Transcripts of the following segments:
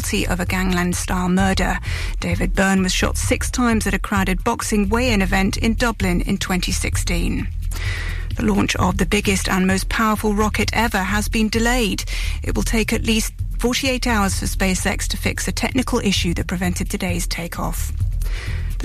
guilty of a gangland-style murder. David Byrne was shot six times at a crowded boxing weigh-in event in Dublin in 2016. The launch of the biggest and most powerful rocket ever has been delayed. It will take at least 48 hours for SpaceX to fix a technical issue that prevented today's takeoff.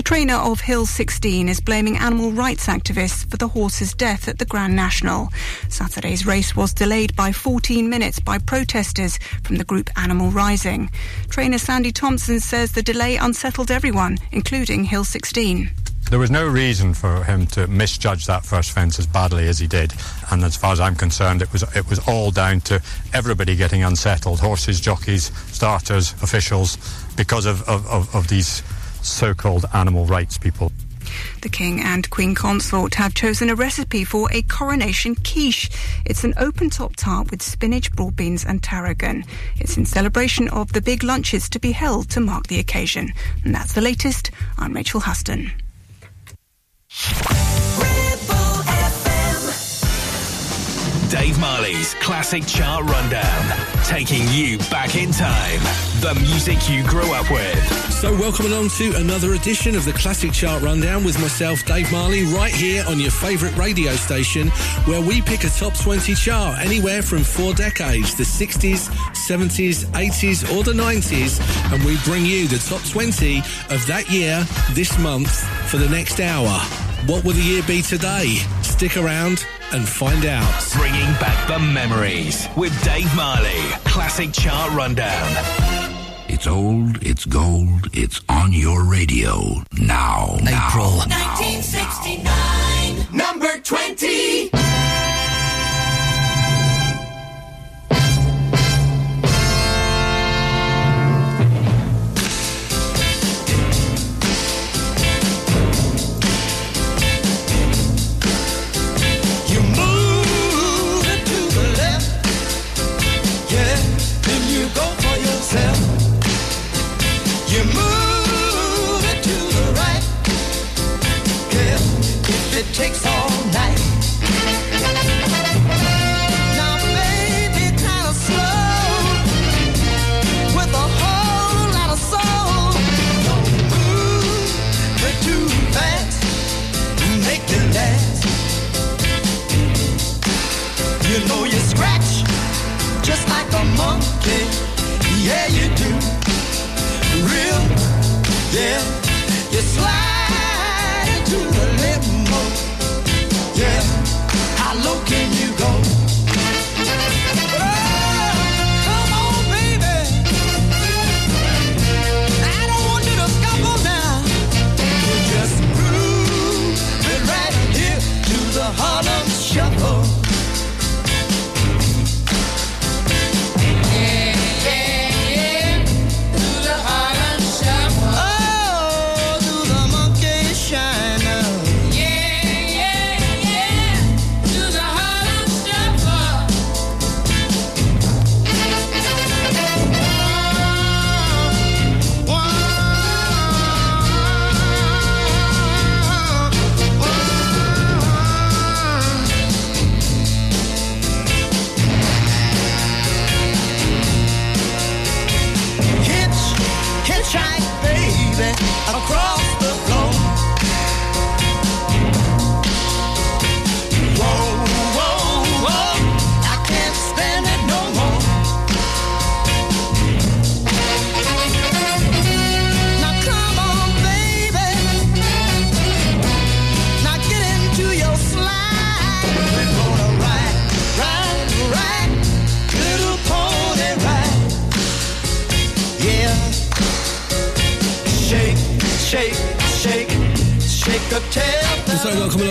Trainer of Hill 16 is blaming animal rights activists for the horse's death at the Grand National. Saturday's race was delayed by 14 minutes by protesters from the group Animal Rising. Trainer Sandy Thomson says the delay unsettled everyone, including Hill 16. There was no reason for him to misjudge that first fence as badly as he did. And as far as I'm concerned, it was it was all down to everybody getting unsettled horses, jockeys, starters, officials because of, of, of, of these so called animal rights people. The King and Queen Consort have chosen a recipe for a coronation quiche. It's an open top tart with spinach, broad beans, and tarragon. It's in celebration of the big lunches to be held to mark the occasion. And that's the latest. I'm Rachel Huston. Dave Marley's Classic Chart Rundown, taking you back in time. The music you grew up with. So, welcome along to another edition of the Classic Chart Rundown with myself, Dave Marley, right here on your favourite radio station, where we pick a top 20 chart anywhere from four decades the 60s, 70s, 80s, or the 90s, and we bring you the top 20 of that year this month for the next hour. What will the year be today? Stick around and find out. Bringing back the memories with Dave Marley. Classic Chart Rundown. It's old, it's gold, it's on your radio now. April. Now, 1969, number 20. Slide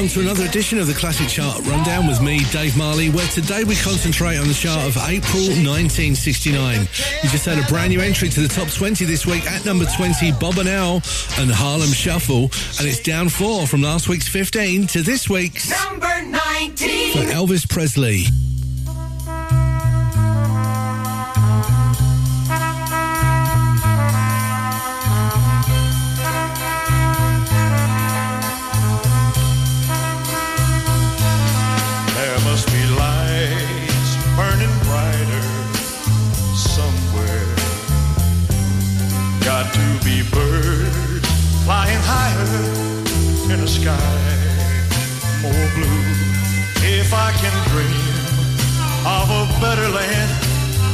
along to another edition of the Classic Chart Rundown with me, Dave Marley, where today we concentrate on the chart of April 1969. You just had a brand new entry to the top 20 this week at number 20, Bob and Earl and Harlem Shuffle, and it's down four from last week's 15 to this week's Number 19. for Elvis Presley. Sky more blue. If I can dream of a better land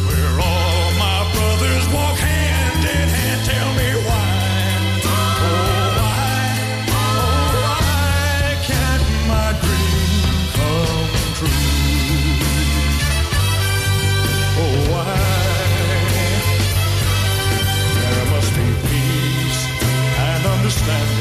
where all my brothers walk hand in hand, tell me why. Oh, why, oh, why can't my dream come true? Oh, why? There must be peace and understanding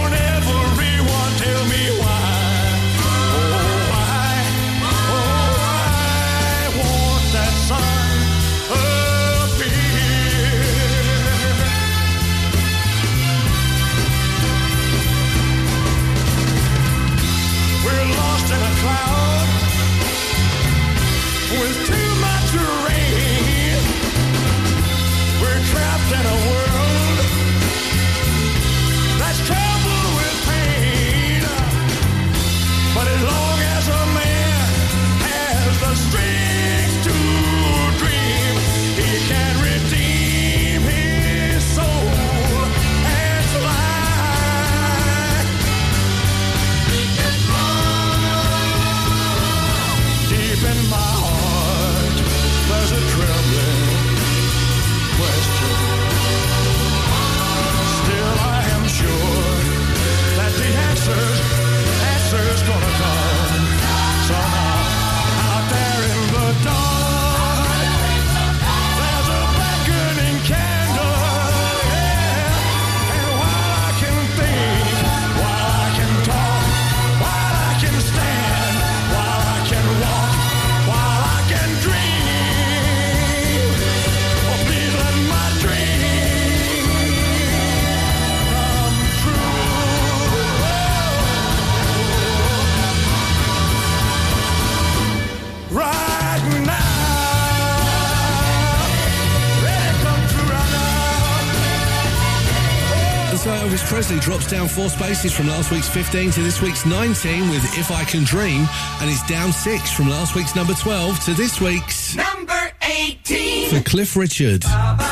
Presley drops down four spaces from last week's 15 to this week's 19 with If I Can Dream, and it's down six from last week's number 12 to this week's Number 18. for Cliff Richard. Good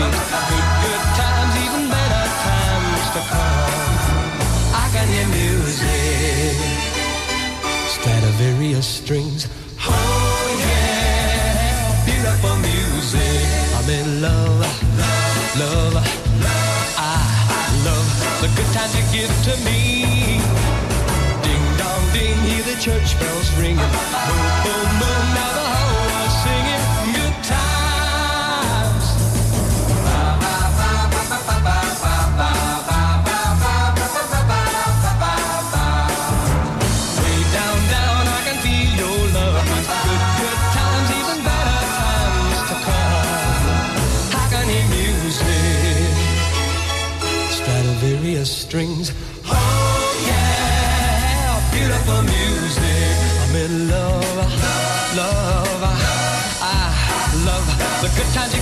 me. Good, good times, even better times to come. I can hear music. Stradivarius strings. Oh yeah, beautiful music. I'm in love, love, love. I love the good times you give to me. Ding dong ding, hear the church bells ringing. Boom boom boom, now the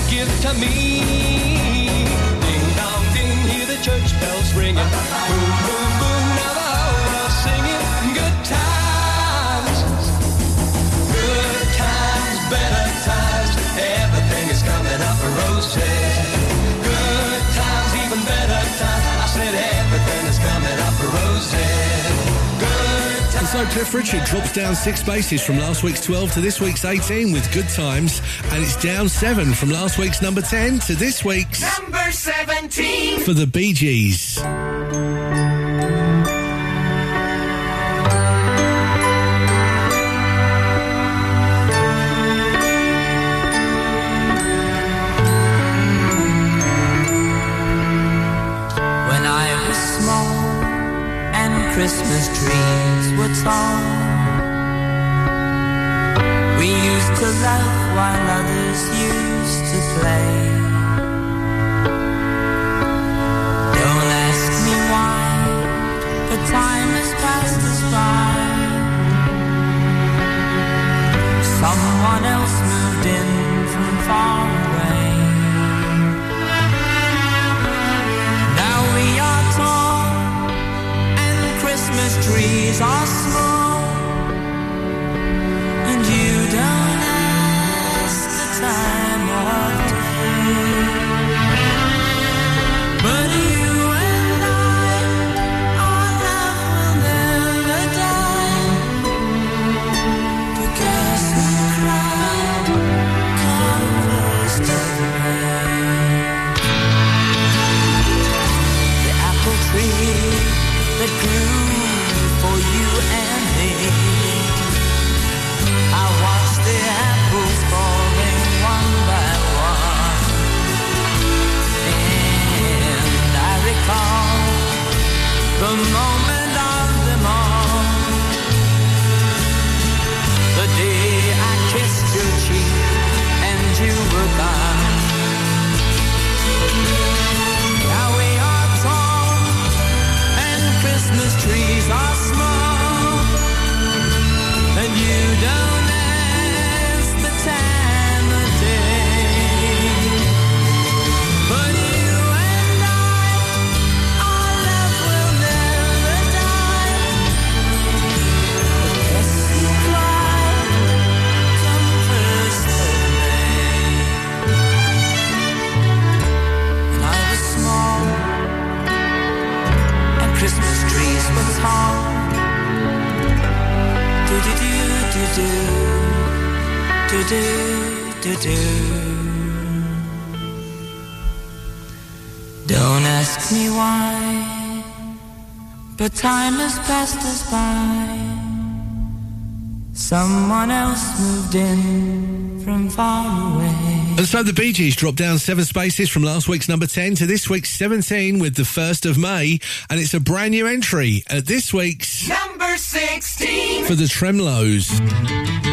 give to me. Ding dong ding, hear the church bells ringing. So Cliff Richard drops down six spaces from last week's 12 to this week's 18 with Good Times, and it's down seven from last week's number 10 to this week's Number 17. for the Bee Gees. it's on. We used to love while others used to play. Don't ask me why, but time has passed us by. Someone else moved in. trees are small. just passed us by. Someone else moved in from far away. And so the Bee Gees dropped down seven spaces from last week's number 10 to this week's 17 with the 1st of May. And it's a brand new entry at this week's number 16 for the Tremeloes.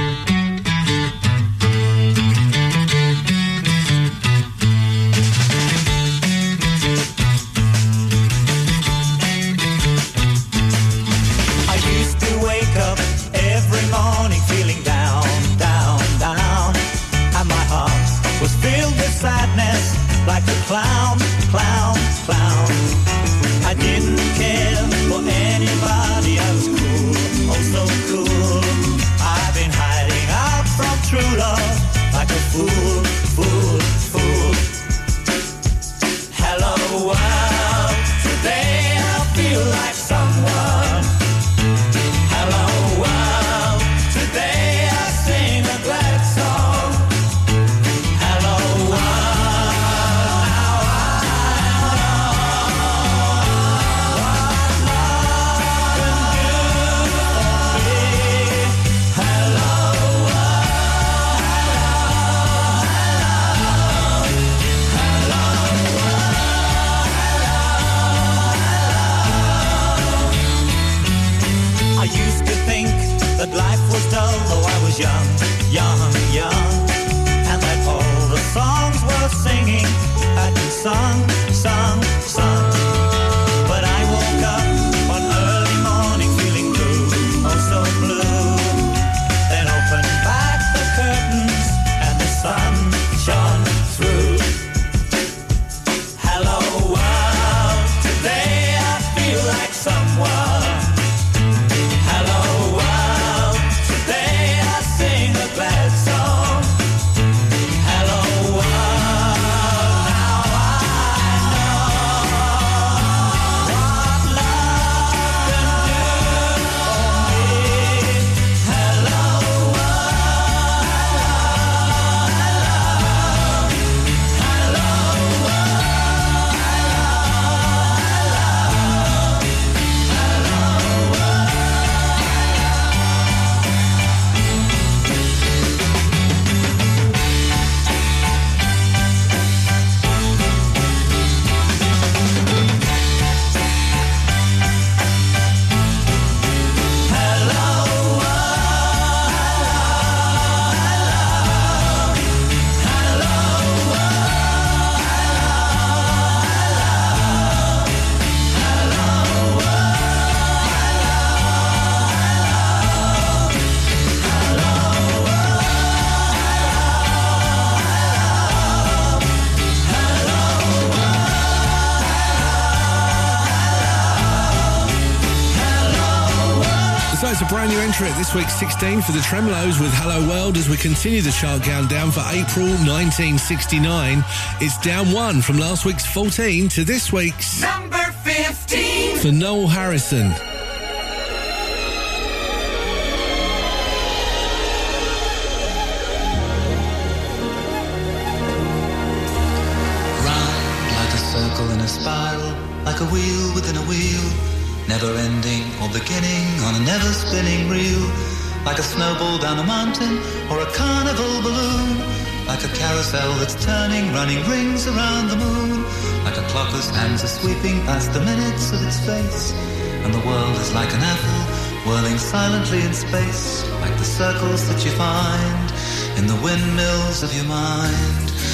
Entry at this week's 16 for the Tremeloes with Hello World as we continue the chart countdown for April 1969. It's down one from last week's 14 to this week's Number 15. for Noel Harrison. Round like a circle in a spiral, like a wheel within a wheel, never ending or beginning on a never spinning reel, like a snowball down a mountain or a carnival balloon, like a carousel that's turning, running rings around the moon, like a clock whose hands are sweeping past the minutes of its face, and the world is like an apple whirling silently in space, like the circles that you find in the windmills of your mind.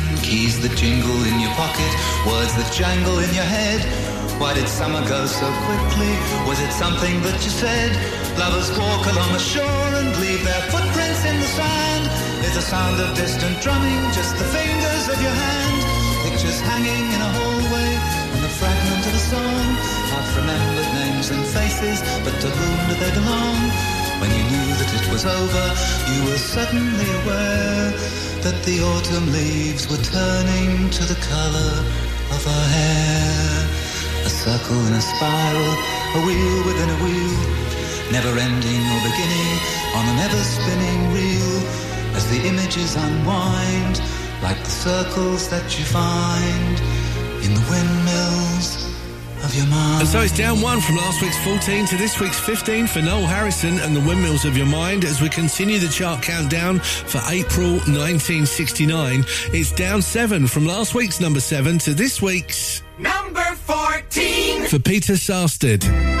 Keys that jingle in your pocket, words that jangle in your head. Why did summer go so quickly? Was it something that you said? Lovers walk along the shore and leave their footprints in the sand. Is the sound of distant drumming just the fingers of your hand? Pictures hanging in a hallway and the fragment of a song. Half remembered names and faces, but to whom do they belong? When you knew that it was over, you were suddenly aware that the autumn leaves were turning to the color of her hair. A circle in a spiral, a wheel within a wheel, never ending or beginning on a never spinning reel. As the images unwind, like the circles that you find in the windmills of your mind. And so it's down one from last week's 14 to this week's 15 for Noel Harrison and the Windmills of Your Mind as we continue the chart countdown for April 1969. It's down seven from last week's number seven to this week's Number 14. for Peter Sarstedt.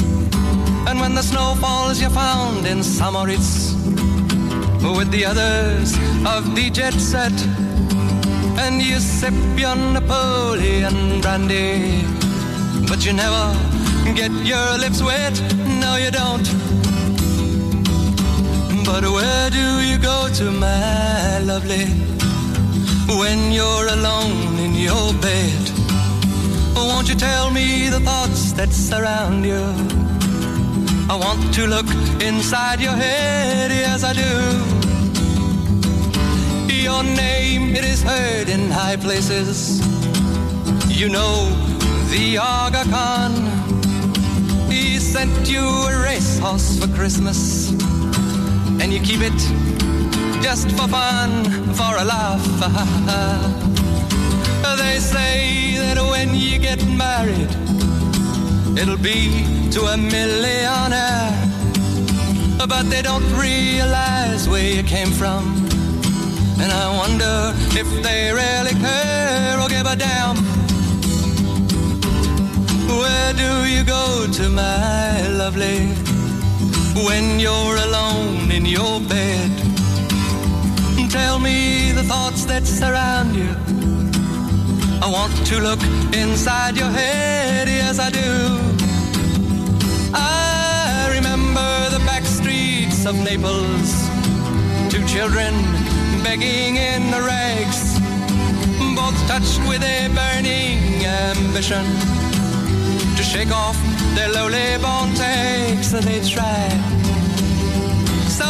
And when the snow falls, you're found in St. Moritz with the others of the jet set. And you sip your Napoleon brandy, but you never get your lips wet. No, you don't. But where do you go to, my lovely, when you're alone in your bed? Won't you tell me the thoughts that surround you? I want to look inside your head, yes I do. Your name, it is heard in high places. You know the Aga Khan. He sent you a racehorse for Christmas. and you keep it just for fun, for a laugh. They say that when you get married, it'll be to a millionaire. But they don't realize where you came from. And I wonder if they really care or give a damn. Where do you go to, my lovely, when you're alone in your bed? Tell me the thoughts that surround you. I want to look inside your head, yes, I do. I remember the back streets of Naples, two children begging in the rags, both touched with a burning ambition to shake off their lowly born takes that they try. So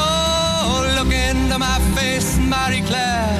look into my face, Marie Claire,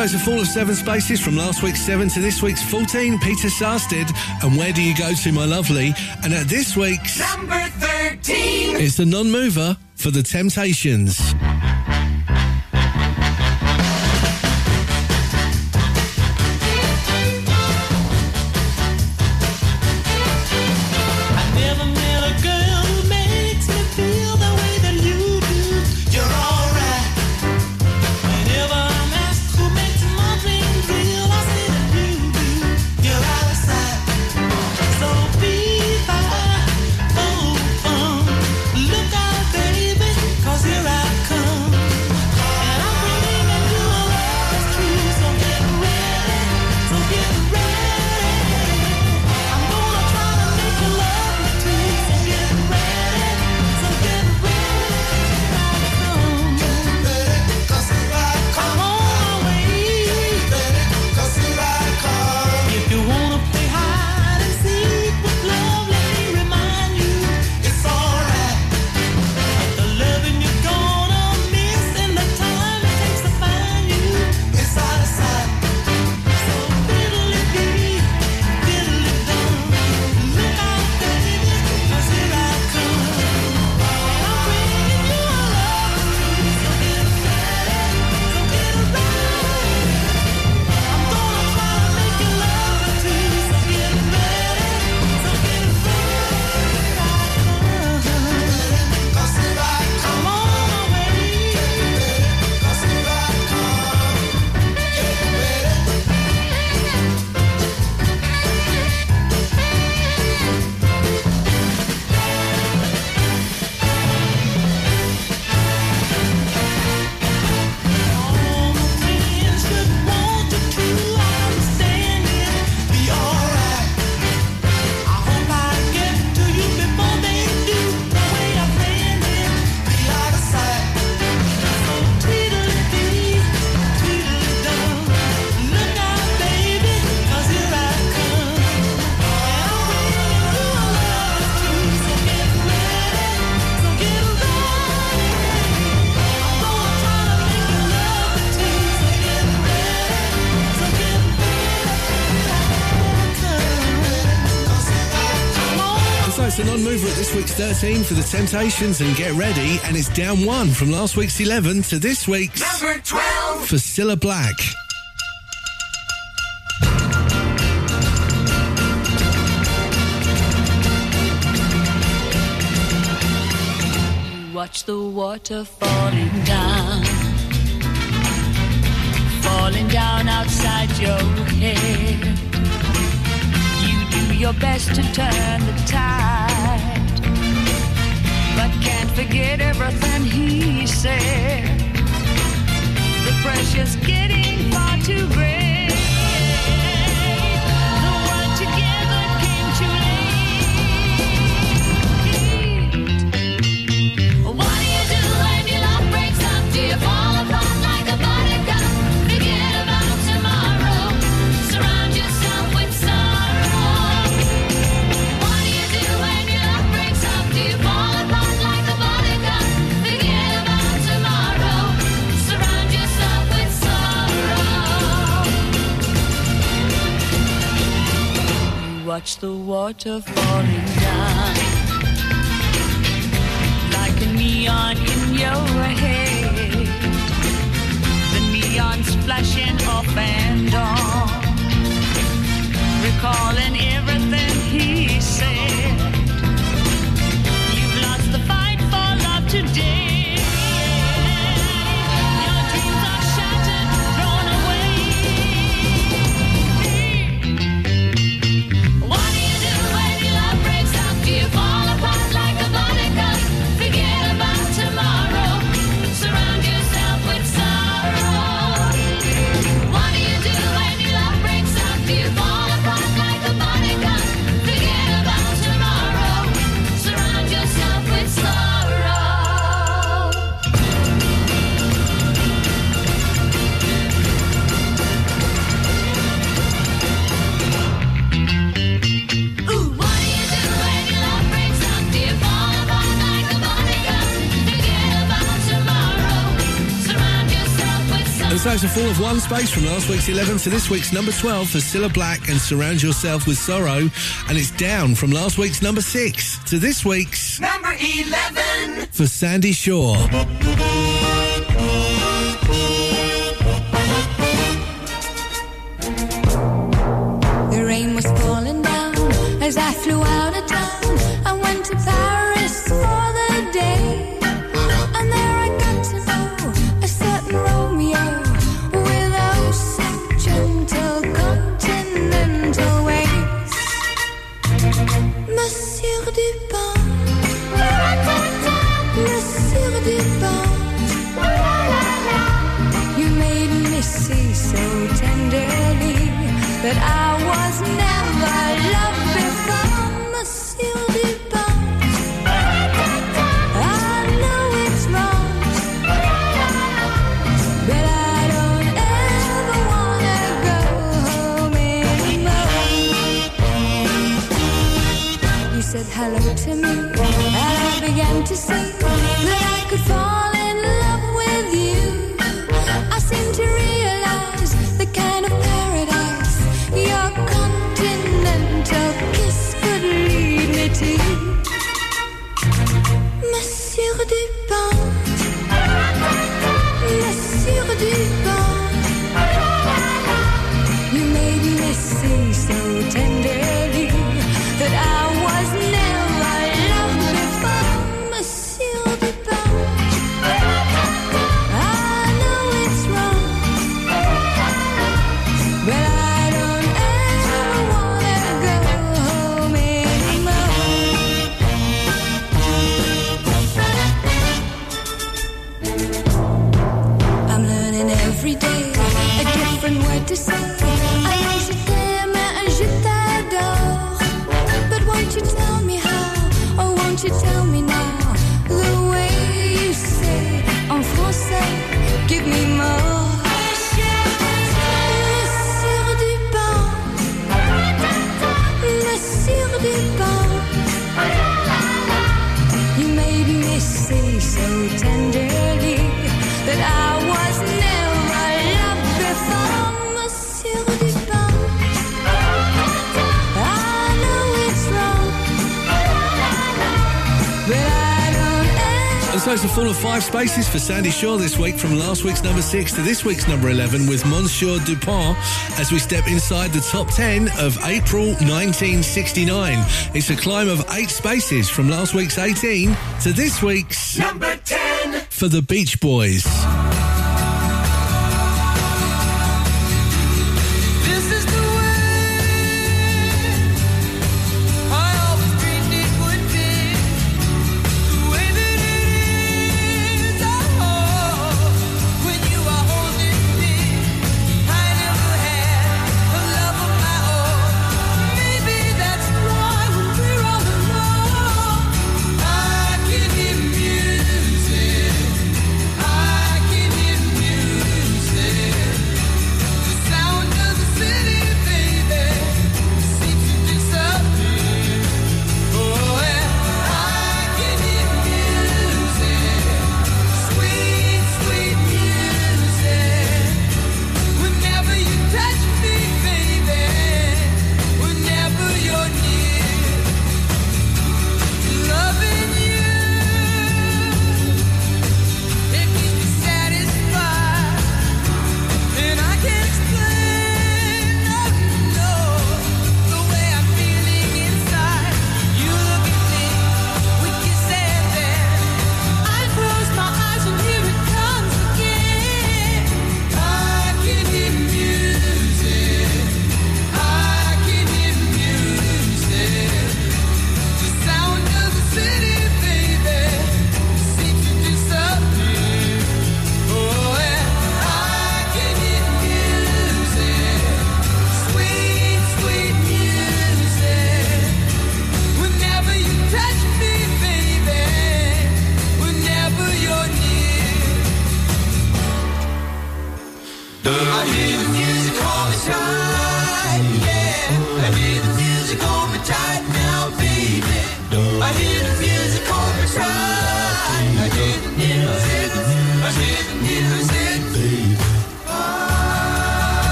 so it's a fall of seven spaces from last week's seven to this week's 14. Peter Sarstedt. And where do you go to, my lovely? And at this week's. Number 13. It's the non mover for the Temptations. For the Temptations. And get ready. And it's down one from last week's 11 to this week's. Number 12. For Cilla Black. Watch the water falling down, falling down outside your head. You do your best to turn the tide, forget everything he said. The pressure's getting far too great. To falling down like a neon in your head. Advertise a fall of one space from last week's 11 to this week's number 12 for Cilla Black and Surround Yourself with Sorrow. And it's down from last week's number 6 to this week's number 11 for Sandie Shaw. Close a full of five spaces for Sandie Shaw this week, from last week's number six to this week's number 11 with Monsieur Dupont as we step inside the top 10 of April 1969. It's a climb of eight spaces from last week's 18 to this week's number 10 for the Beach Boys.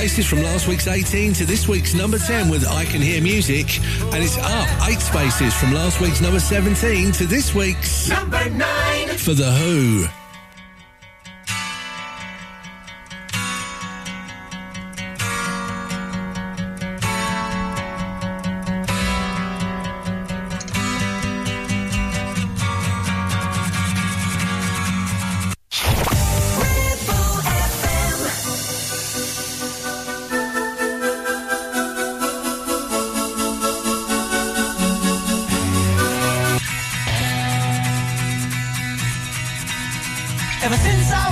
spaces from last week's 18 to this week's number 10 with I Can Hear Music. And it's up eight spaces from last week's number 17 to this week's number 9 for The Who. since I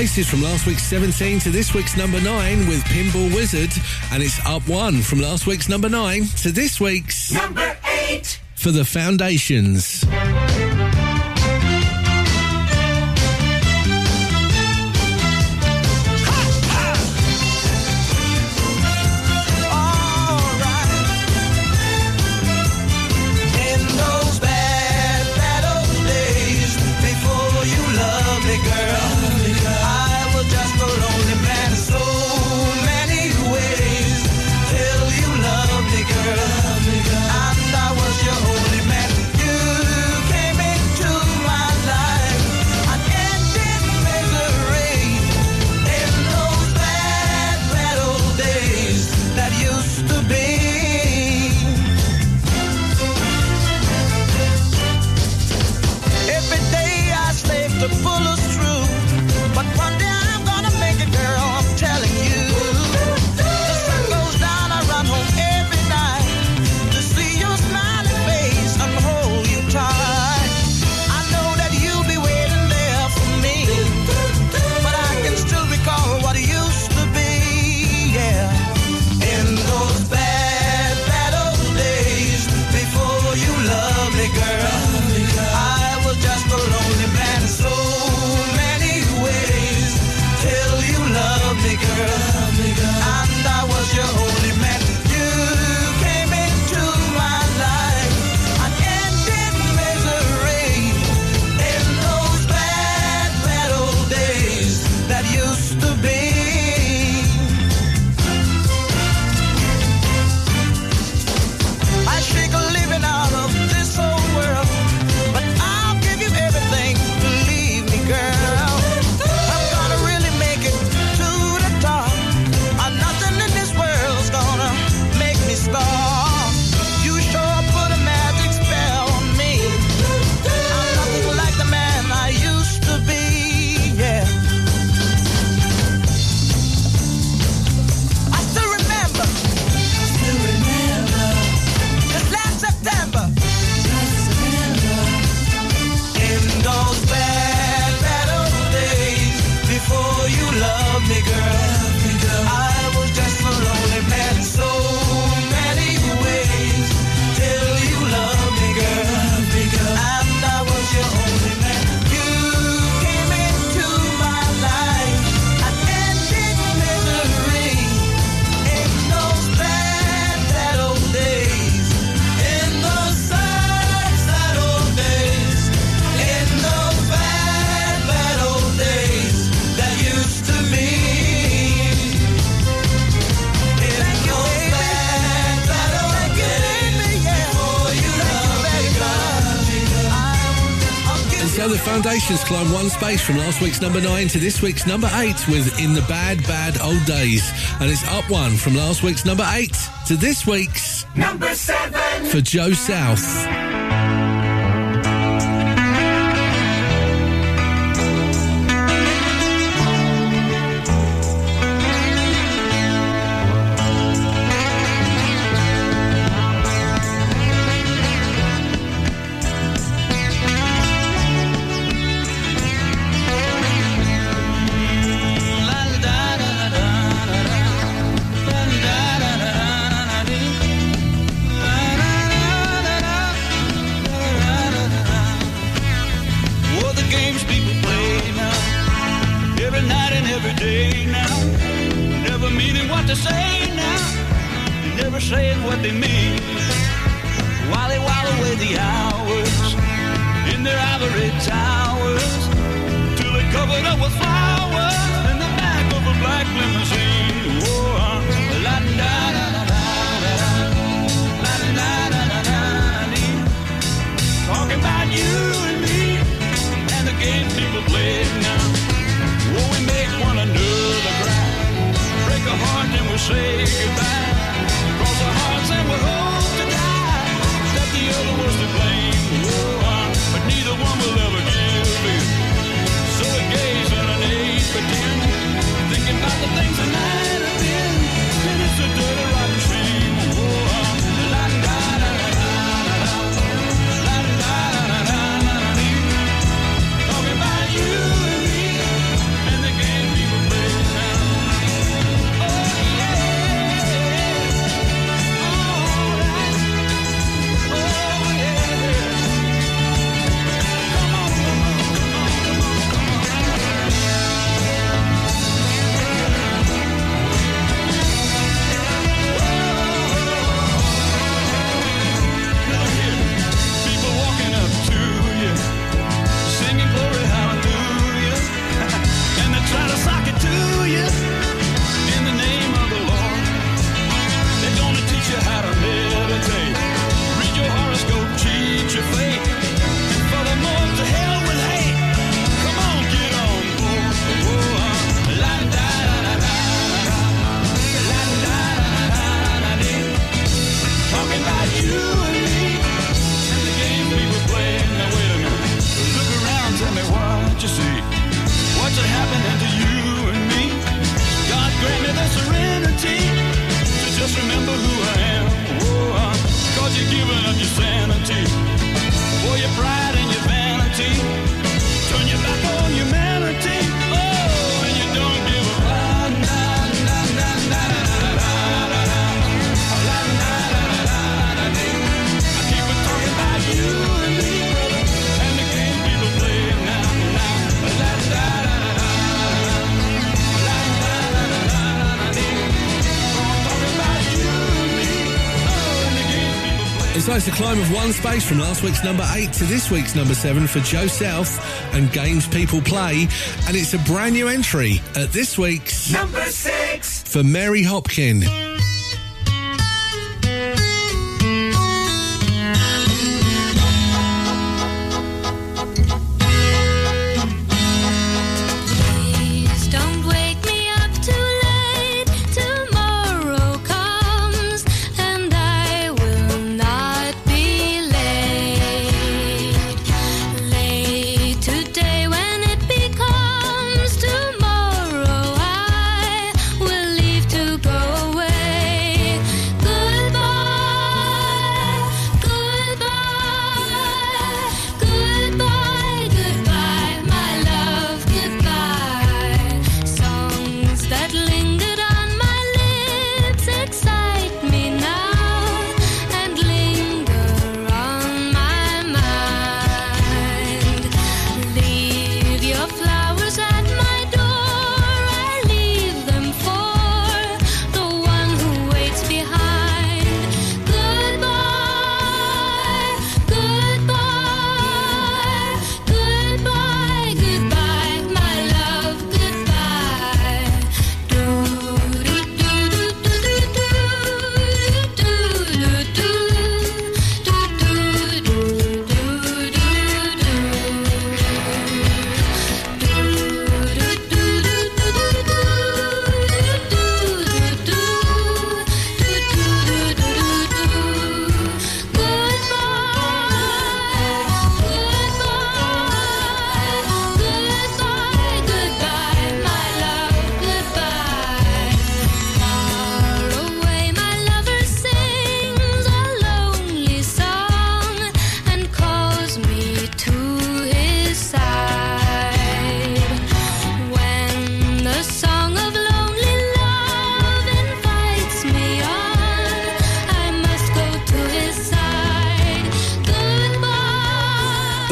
places from last week's 17 to this week's number 9 with Pinball Wizard, and it's up one from last week's number 9 to this week's number 8 for the Foundations. Temptations climb one space from last week's number nine to this week's number eight with In the Bad, Bad Old Days. And it's up one from last week's number eight to this week's number seven for Joe South. climb of one space from last week's number eight to this week's number seven for Joe South and Games People Play. And it's a brand new entry at this week's number six for Mary Hopkin.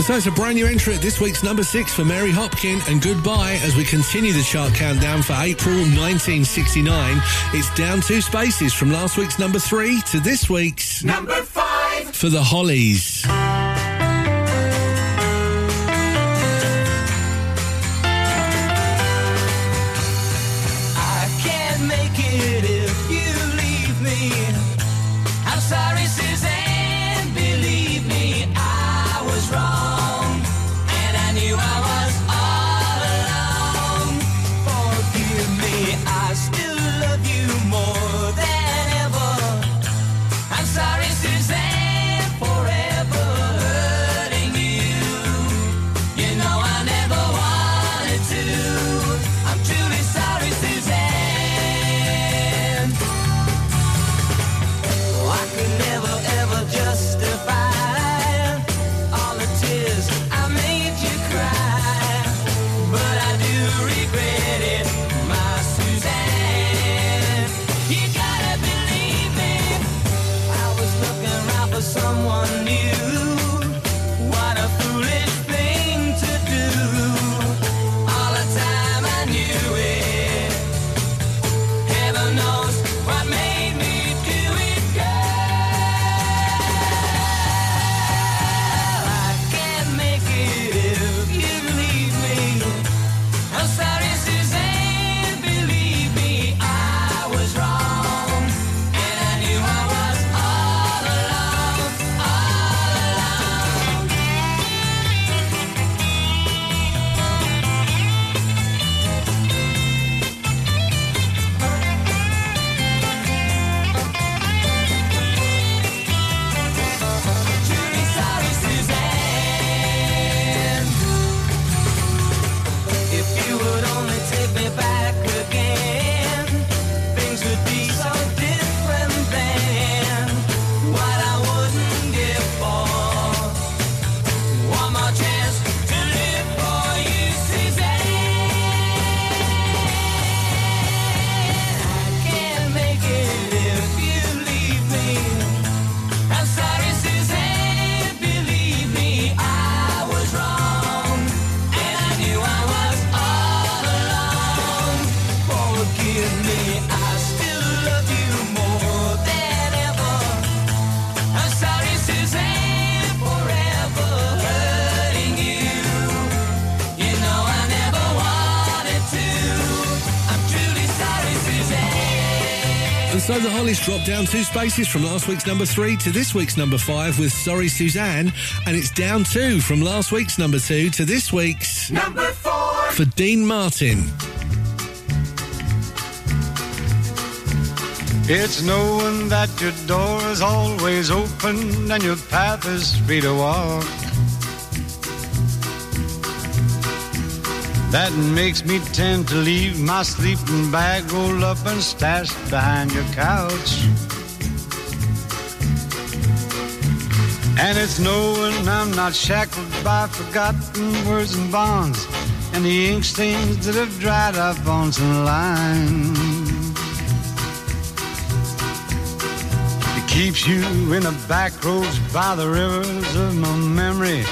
So it's a brand new entry at this week's number six for Mary Hopkin and Goodbye as we continue the chart countdown for April 1969. It's down two spaces from last week's number three to this week's Number five. for the Hollies. And so the Hollies dropped down two spaces from last week's number three to this week's number five with Sorry Suzanne, and it's down two from last week's number two to this week's Number four. for Dean Martin. It's knowing that your door is always open and your path is free to walk. That makes me tend to leave my sleeping bag rolled up and stashed behind your couch. And it's knowing I'm not shackled by forgotten words and bonds and the ink stains that have dried up on some lines. It keeps you in the back roads by the rivers of my memory.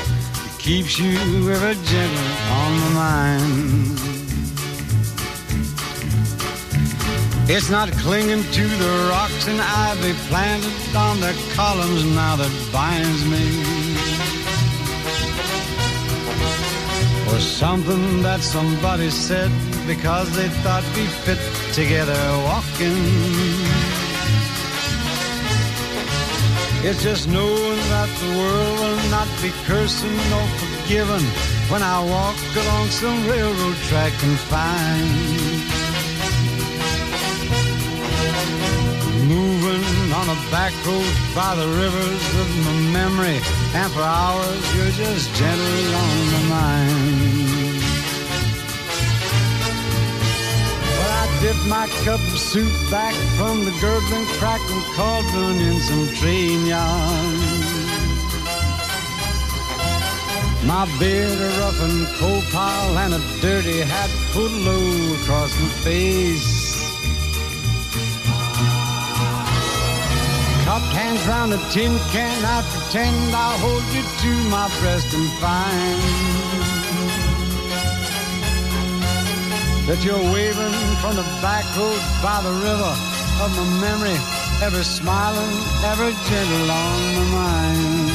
Keeps you ever gentle on my mind. It's not clinging to the rocks and ivy planted on the columns now that binds me. Or something that somebody said because they thought we fit together walking. It's just knowing that the world will not be cursing nor forgiven when I walk along some railroad track and find. Moving on a back road by the rivers of my memory, and for hours you're just gentle on my mind. Dipped my cup of soup back from the gurgling, crackling cauldron in some train yarn. My beard a rough and coal pile and a dirty hat pulled low across my face. Soft hands round a tin can, I pretend I hold you to my breast and find that you're waving from the back road by the river of my memory, ever smiling, ever gentle on my mind.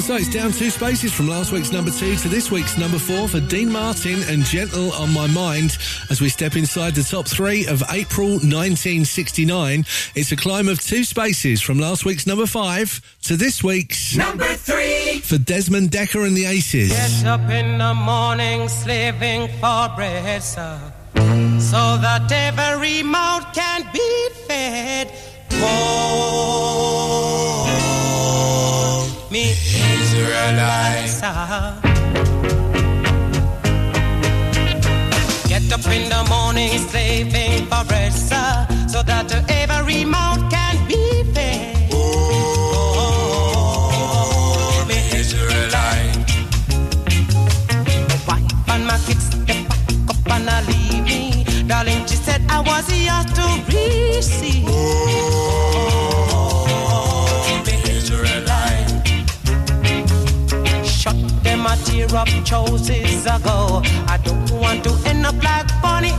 So it's down two spaces from last week's number two to this week's number four for Dean Martin and Gentle on My Mind as we step inside the top three of April 1969. It's a climb of two spaces from last week's number five to this week's Number three. for Desmond Dekker and the Aces. Get up in the morning slaving for bread, sir, so that every mouth can be fed. Oh, me Israelites. sir. Get up in the morning slaving for bread, sir, so that every mouth can be fed. Oh, me Israelite. wife and my up and leave me. Darling, she said I was here to receive. Up choices ago. I don't want to end up like Bonnie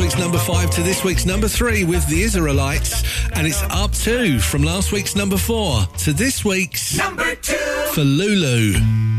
week's number five to this week's number three with the Israelites, and it's up two from last week's number four to this week's Number two. for Lulu.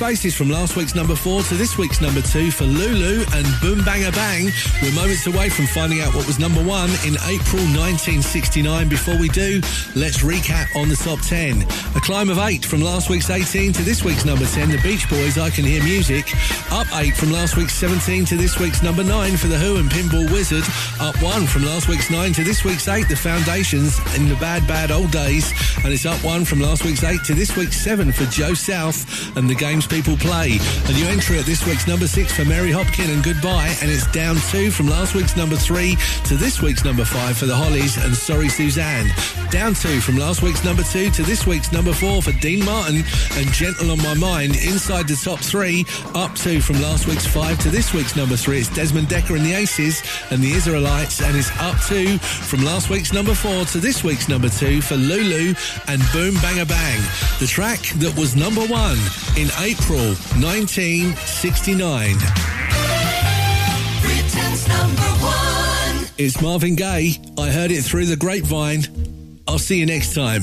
Spaces from last week's number four to this week's number two for Lulu and Boom Banga Bang. We're moments away from finding out what was number one in April 1969. Before we do, let's recap on the top 10. A climb of eight from last week's 18 to this week's number 10, The Beach Boys, I Can Hear Music. Up eight from last week's 17 to this week's number nine for The Who and Pinball Wizard. Up one from last week's nine to this week's eight, The Foundations in the Bad Bad Old Days. And it's up one from last week's eight to this week's seven for Joe South and the games people play. A new entry at this week's number six for Mary Hopkin and Goodbye, and it's down two from last week's number three to this week's number five for the Hollies and Sorry Suzanne. Down two from last week's number two to this week's number four for Dean Martin and Gentle on My Mind. Inside the top three, up two from last week's five to this week's number three. It's Desmond Dekker and the Aces and the Israelites, and it's up two from last week's number four to this week's number two for Lulu and Boom Banga Bang. The track that was number one in April 1969. Britain's number one. It's Marvin Gaye. I heard it through the grapevine. I'll see you next time.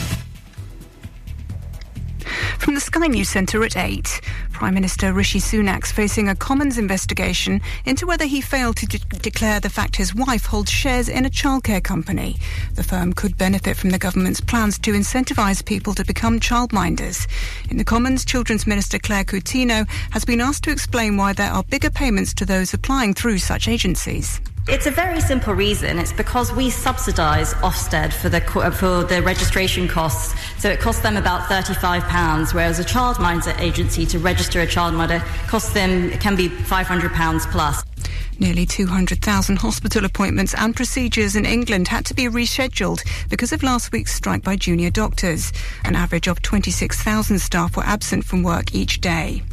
From the Sky News Centre at 8, Prime Minister Rishi Sunak's facing a Commons investigation into whether he failed to de- declare the fact his wife holds shares in a childcare company. The firm could benefit from the government's plans to incentivise people to become childminders. In the Commons, Children's Minister Claire Coutinho has been asked to explain why there are bigger payments to those applying through such agencies. It's a very simple reason. It's because we subsidise Ofsted for the uh, for the registration costs. So it costs them about thirty-five pounds, whereas a childminder agency to register a childminder costs them can be five hundred pounds plus. Nearly 200,000 hospital appointments and procedures in England had to be rescheduled because of last week's strike by junior doctors. An average of 26,000 staff were absent from work each day.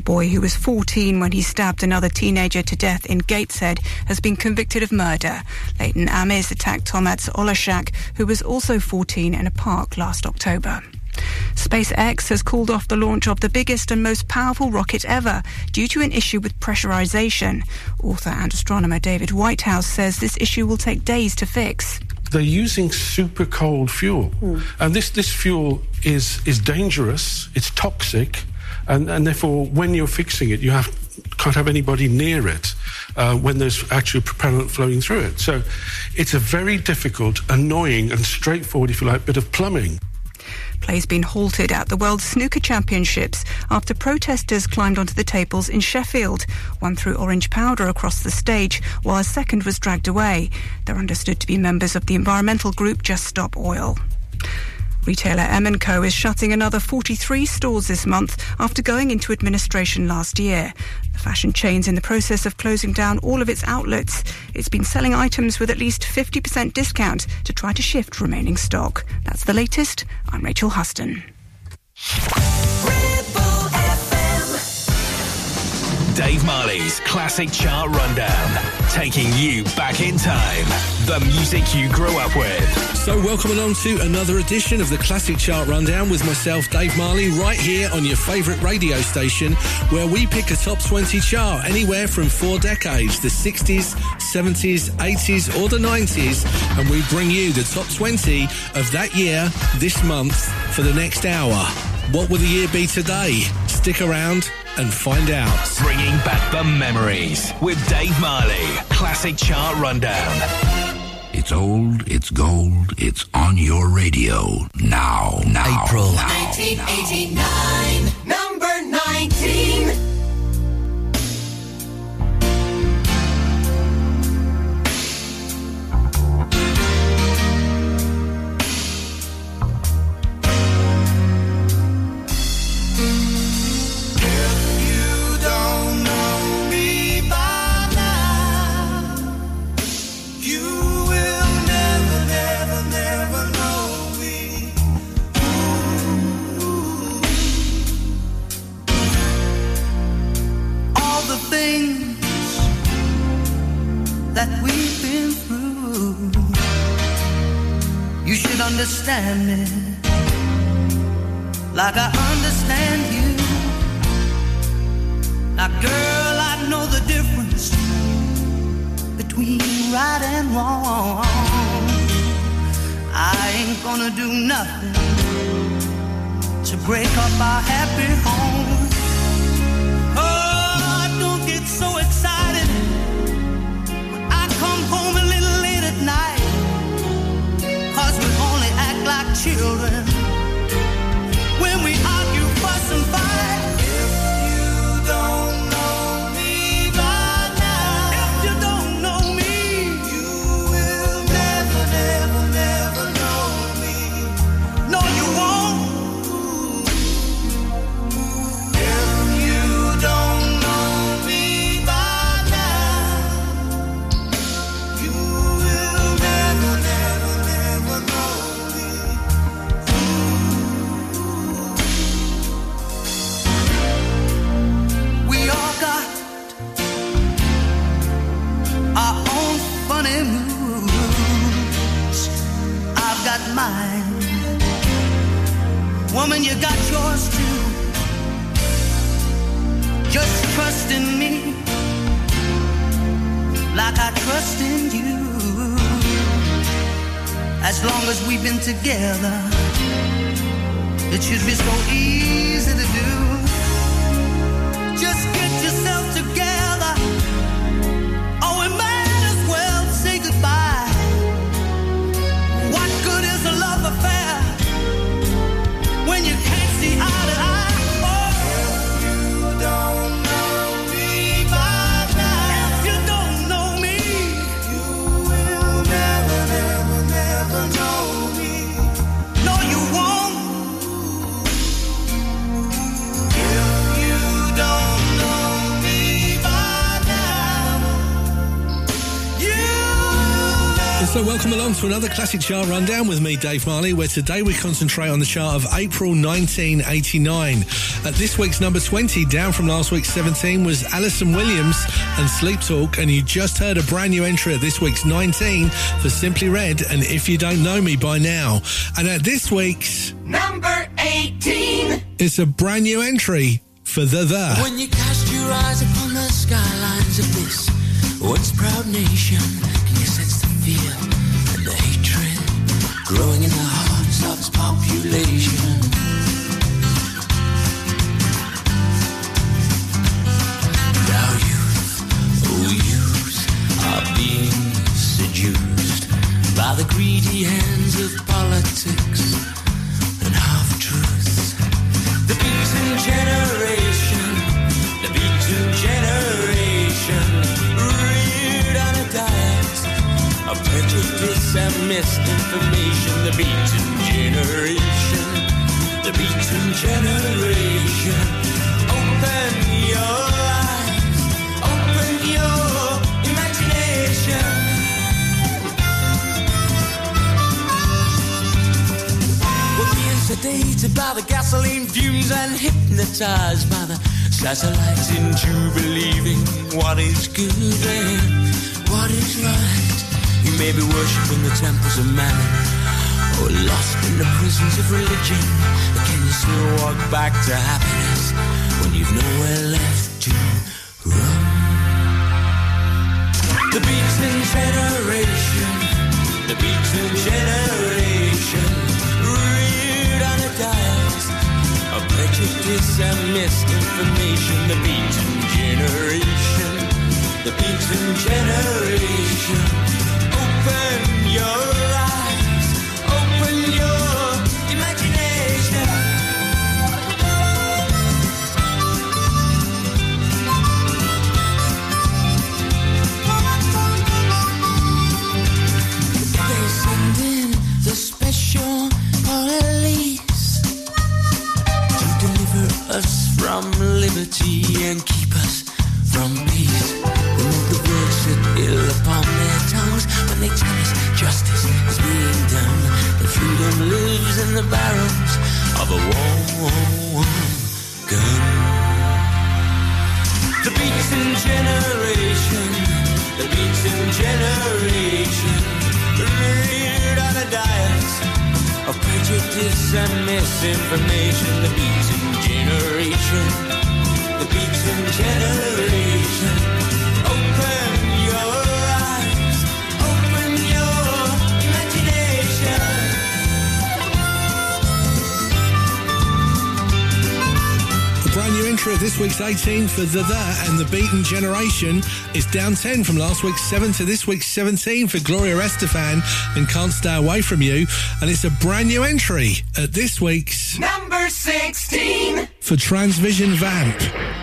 A boy who was 14 when he stabbed another teenager to death in Gateshead has been convicted of murder. Leighton Amis attacked Tomasz Oleszak, who was also 14 in a park last October. SpaceX has called off the launch of the biggest and most powerful rocket ever due to an issue with pressurization. Author and astronomer David Whitehouse says this issue will take days to fix. They're using super cold fuel, hmm. and this, this fuel is is dangerous. It's toxic, and, and therefore, when you're fixing it, you have can't have anybody near it uh, when there's actually propellant flowing through it. So, it's a very difficult, annoying, and straightforward, if you like, bit of plumbing. Play's been halted at the World Snooker Championships after protesters climbed onto the tables in Sheffield. One threw orange powder across the stage, while a second was dragged away. They're understood to be members of the environmental group Just Stop Oil. Retailer M & Co is shutting another 43 stores this month after going into administration last year. The fashion chain's in the process of closing down all of its outlets. It's been selling items with at least 50% discount to try to shift remaining stock. That's the latest. I'm Rachel Huston. Dave Marley's Classic Chart Rundown. Taking you back in time. The music you grew up with. So, welcome along to another edition of the Classic Chart Rundown with myself, Dave Marley, right here on your favourite radio station, where we pick a top 20 chart anywhere from four decades the 60s, 70s, 80s, or the 90s, and we bring you the top 20 of that year this month for the next hour. What will the year be today? Stick around and find out. Bringing back the memories with Dave Marley. Classic Chart Rundown. It's old, it's gold, it's on your radio now. Now. April. 1989, number 19. That we've been through, you should understand me like I understand you. Now, girl, I know the difference between right and wrong. I ain't gonna do nothing to break up our happy home. Oh, don't get so excited children Woman, you got yours too. Just trust in me like I trust in you. As long as we've been together, it should be so easy to do. So, welcome along to another classic chart rundown with me, Dave Marley, where today we concentrate on the chart of April 1989. At this week's number 20, down from last week's 17, was Alyson Williams and Sleep Talk, and you just heard a brand new entry at this week's 19 for Simply Red and If You Don't Know Me by Now. And at this week's, Number 18. it's a brand new entry for The The. When you cast your eyes upon the skylines of this once proud nation, can you sense fear and the hatred growing in the hearts of its population? Now youth, oh youth, are being seduced by the greedy hands of politics and half-truths. The beaten generation, misinformation. The beaten generation, the beaten generation. Open your eyes, open your imagination. Sedated by the gasoline fumes and hypnotized by the satellites into believing what is good and what is right. You may be worshipping the temples of mammon or lost in the prisons of religion. But can you still walk back to happiness when you've nowhere left to run? The beaten generation, the beaten generation, reared on a diet of prejudice and misinformation. The beaten generation, the beaten generation. For The The and The Beaten Generation is down 10 from last week's 7 to this week's 17 for Gloria Estefan and Can't Stay Away From You. And it's a brand new entry at this week's Number 16. for Transvision Vamp.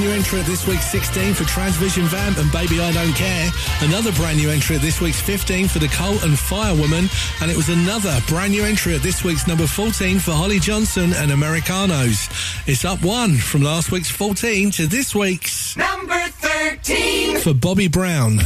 brand new entry at this week's 16 for Transvision Vamp and Baby I Don't Care. Another brand new entry at this week's 15 for The Cult and Firewoman. And it was another brand new entry at this week's number 14 for Holly Johnson and Americanos. It's up one from last week's 14 to this week's number 13 for Bobby Brown.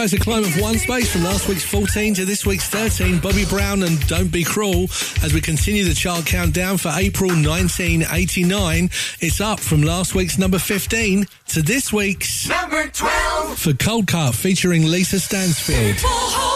A climb of one space from last week's 14 to this week's 13. Bobby Brown and Don't Be Cruel as we continue the chart countdown for April 1989. It's up from last week's number 15 to this week's number 12 for Coldcut featuring Lisa Stansfield.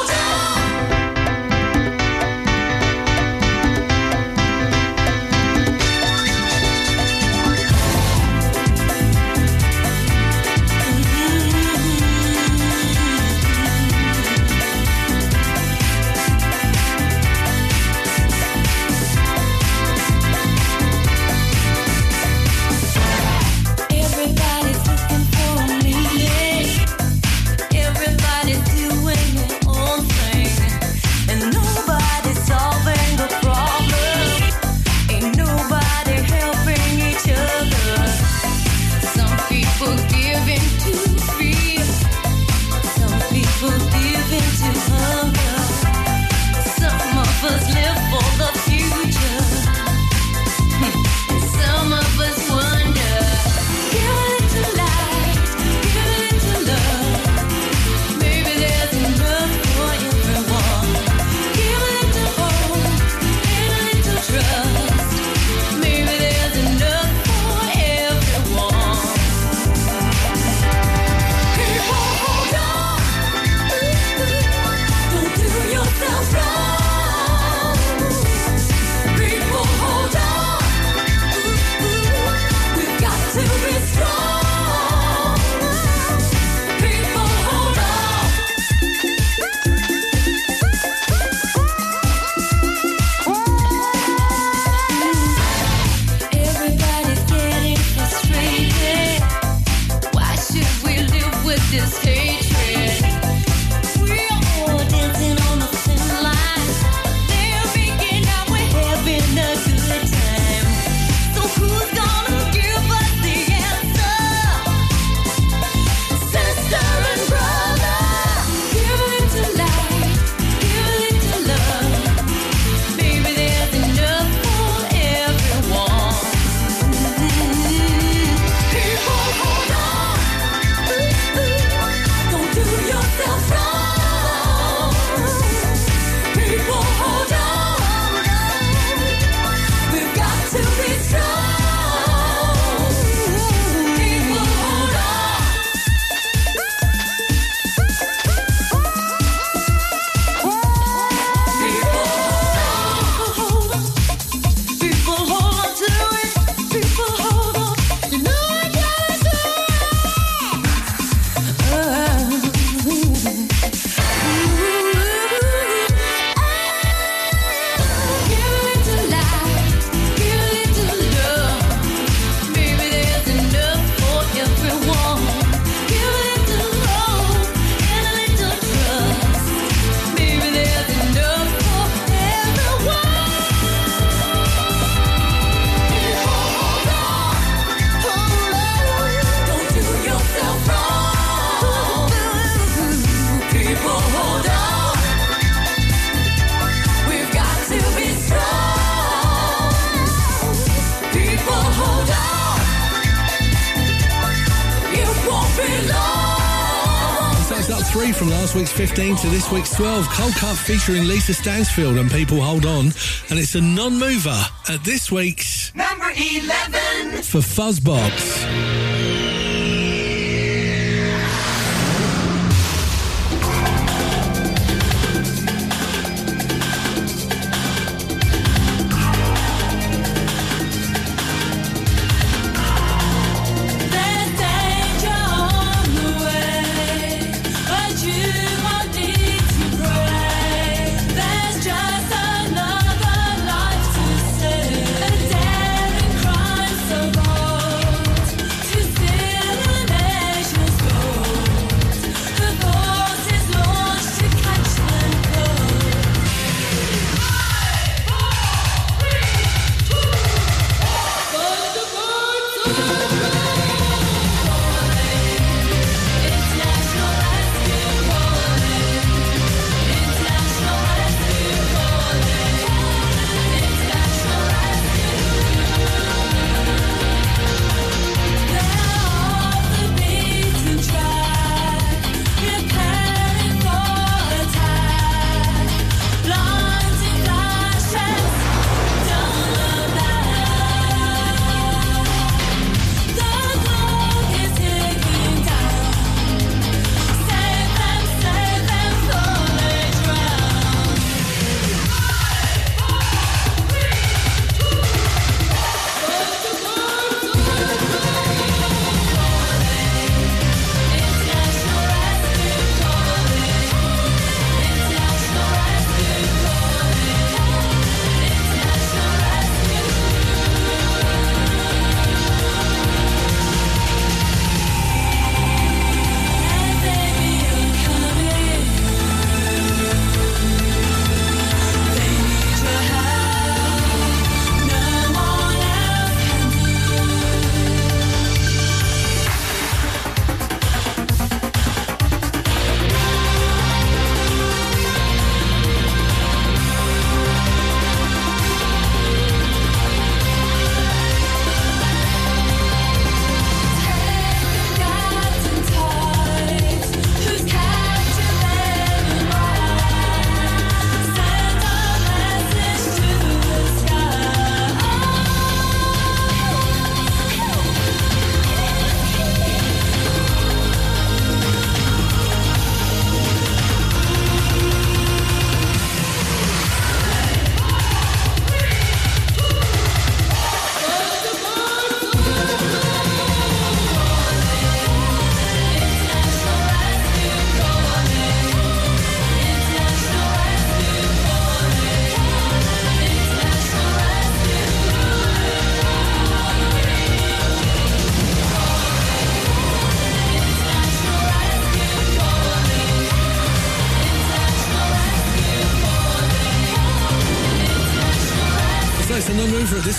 15 to this week's 12. Coldcut featuring Lisa Stansfield and People Hold On. And it's a non mover at this week's Number 11. for Fuzzbox.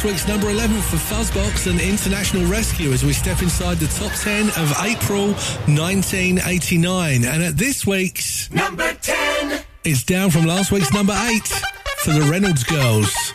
Week's number 11 for Fuzzbox and International Rescue as we step inside the top 10 of April 1989. And at this week's Number 10. it's down from last week's number 8 for the Reynolds Girls.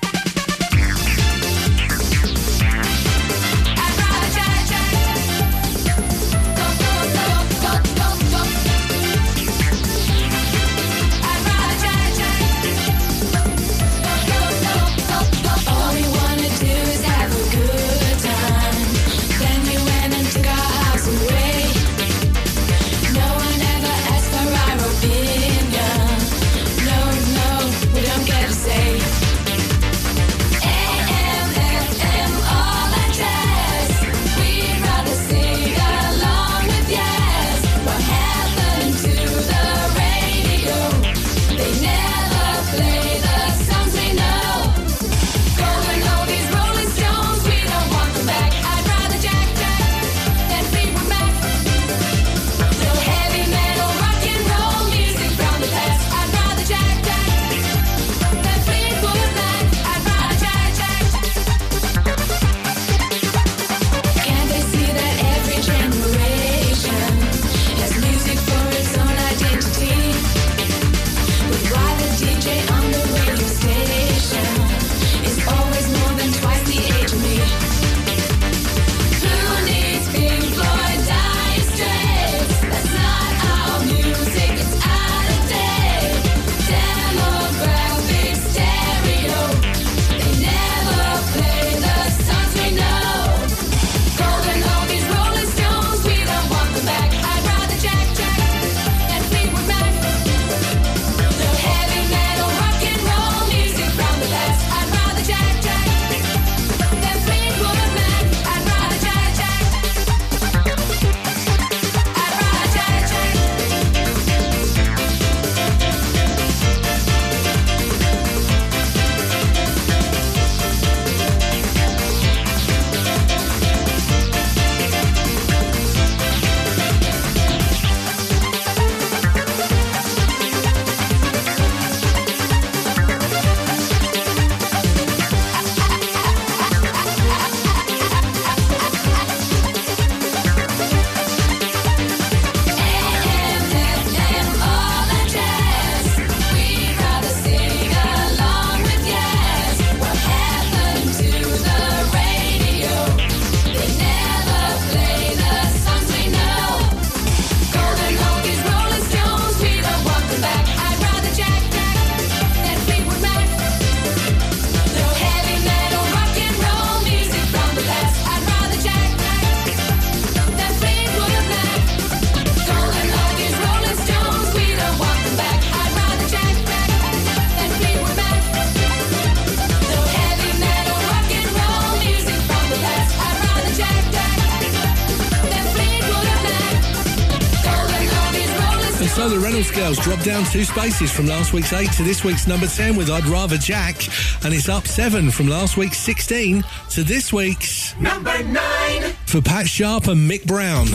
Sales dropped down two spaces from last week's 8 to this week's number 10 with I'd Rather Jack, and it's up 7 from last week's 16 to this week's number 9 for Pat Sharp and Mick Brown.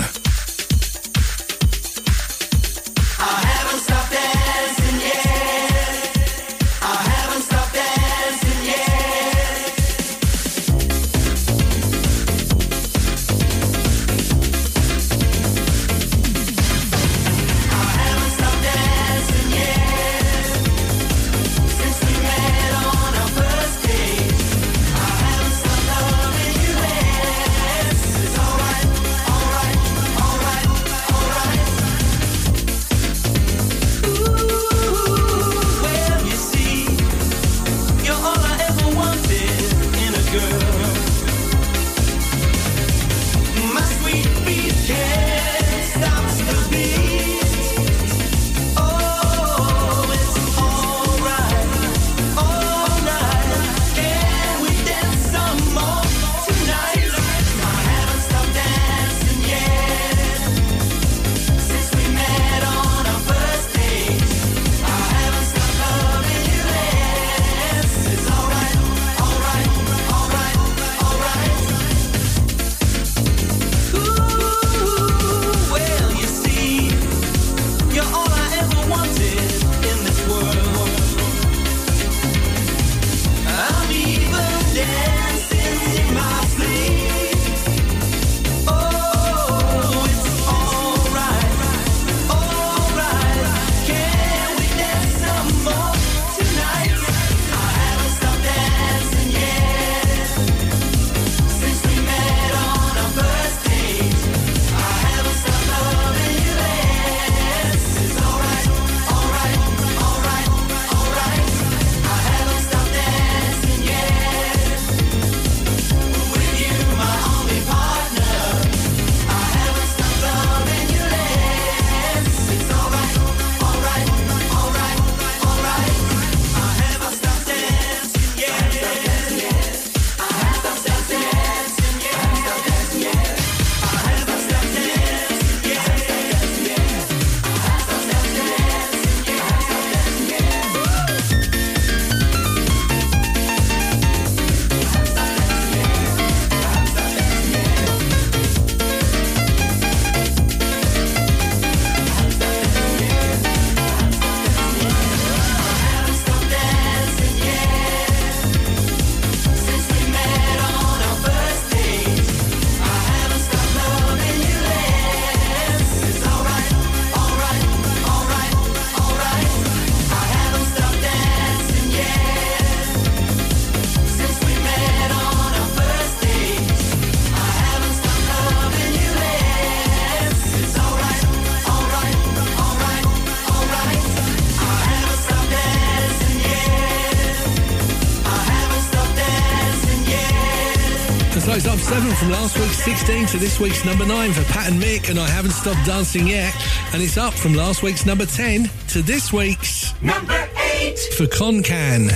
16 to this week's number 9 for Pat and Mick and I Haven't Stopped Dancing Yet. And it's up from last week's number 10 to this week's number 8 for Kon Kan.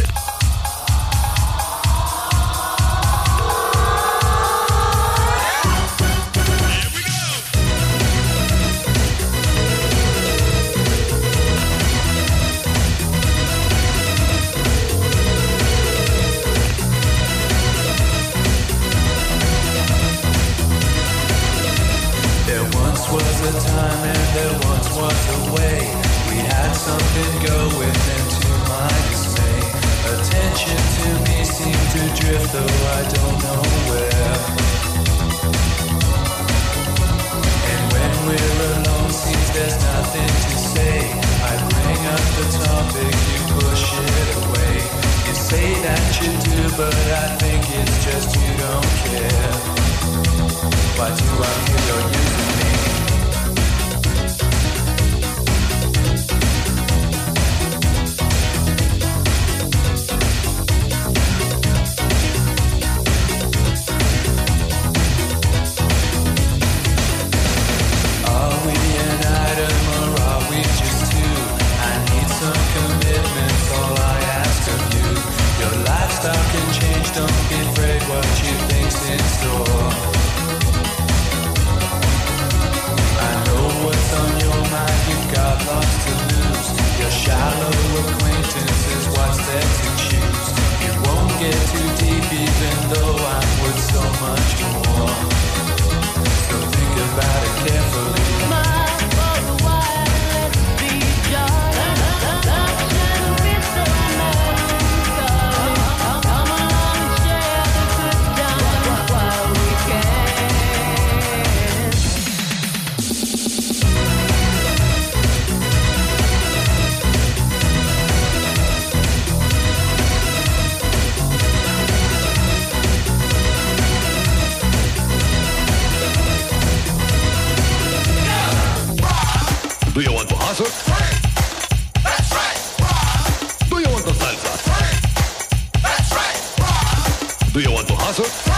Do you want to hustle?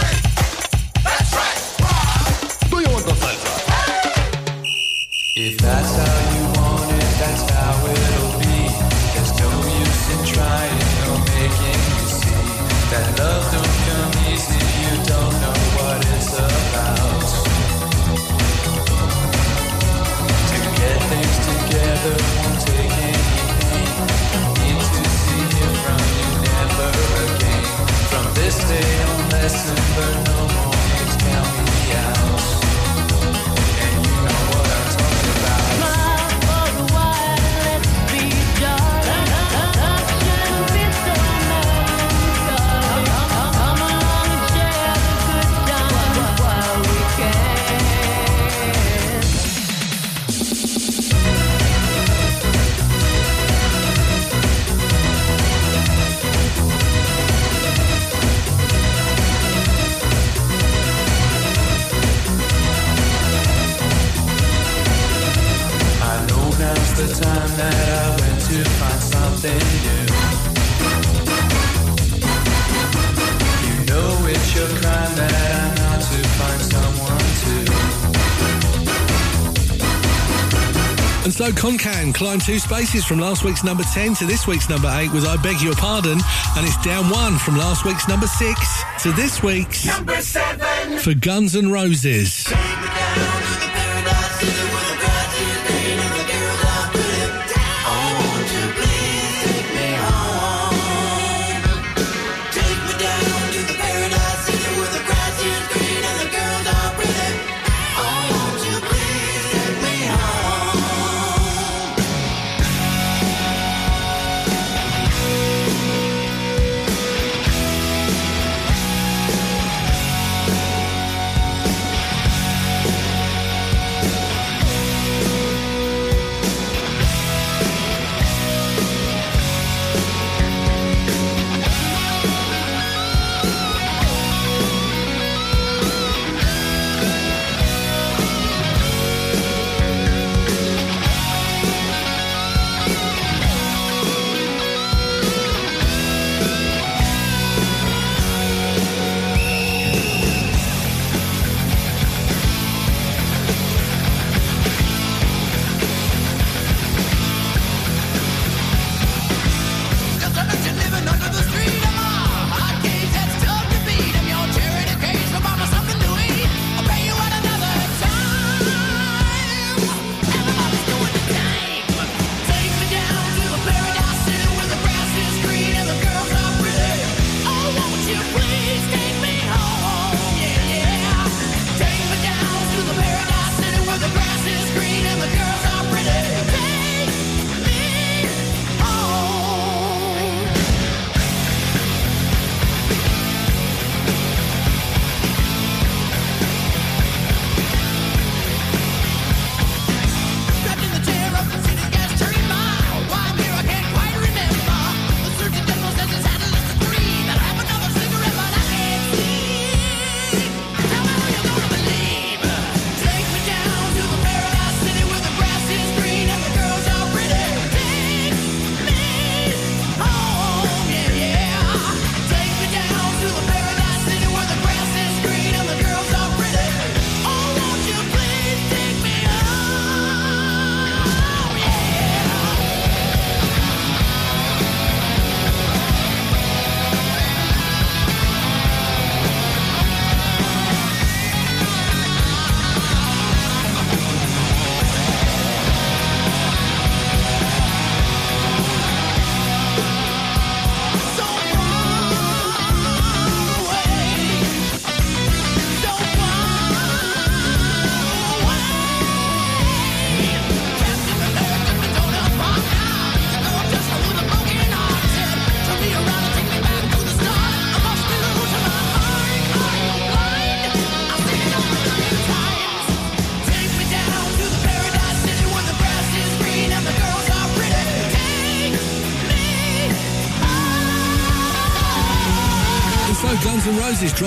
climbed two spaces from last week's number 10 to this week's number 8 with I Beg Your Pardon, and it's down one from last week's number 6 to this week's number 7 for Guns N' Roses.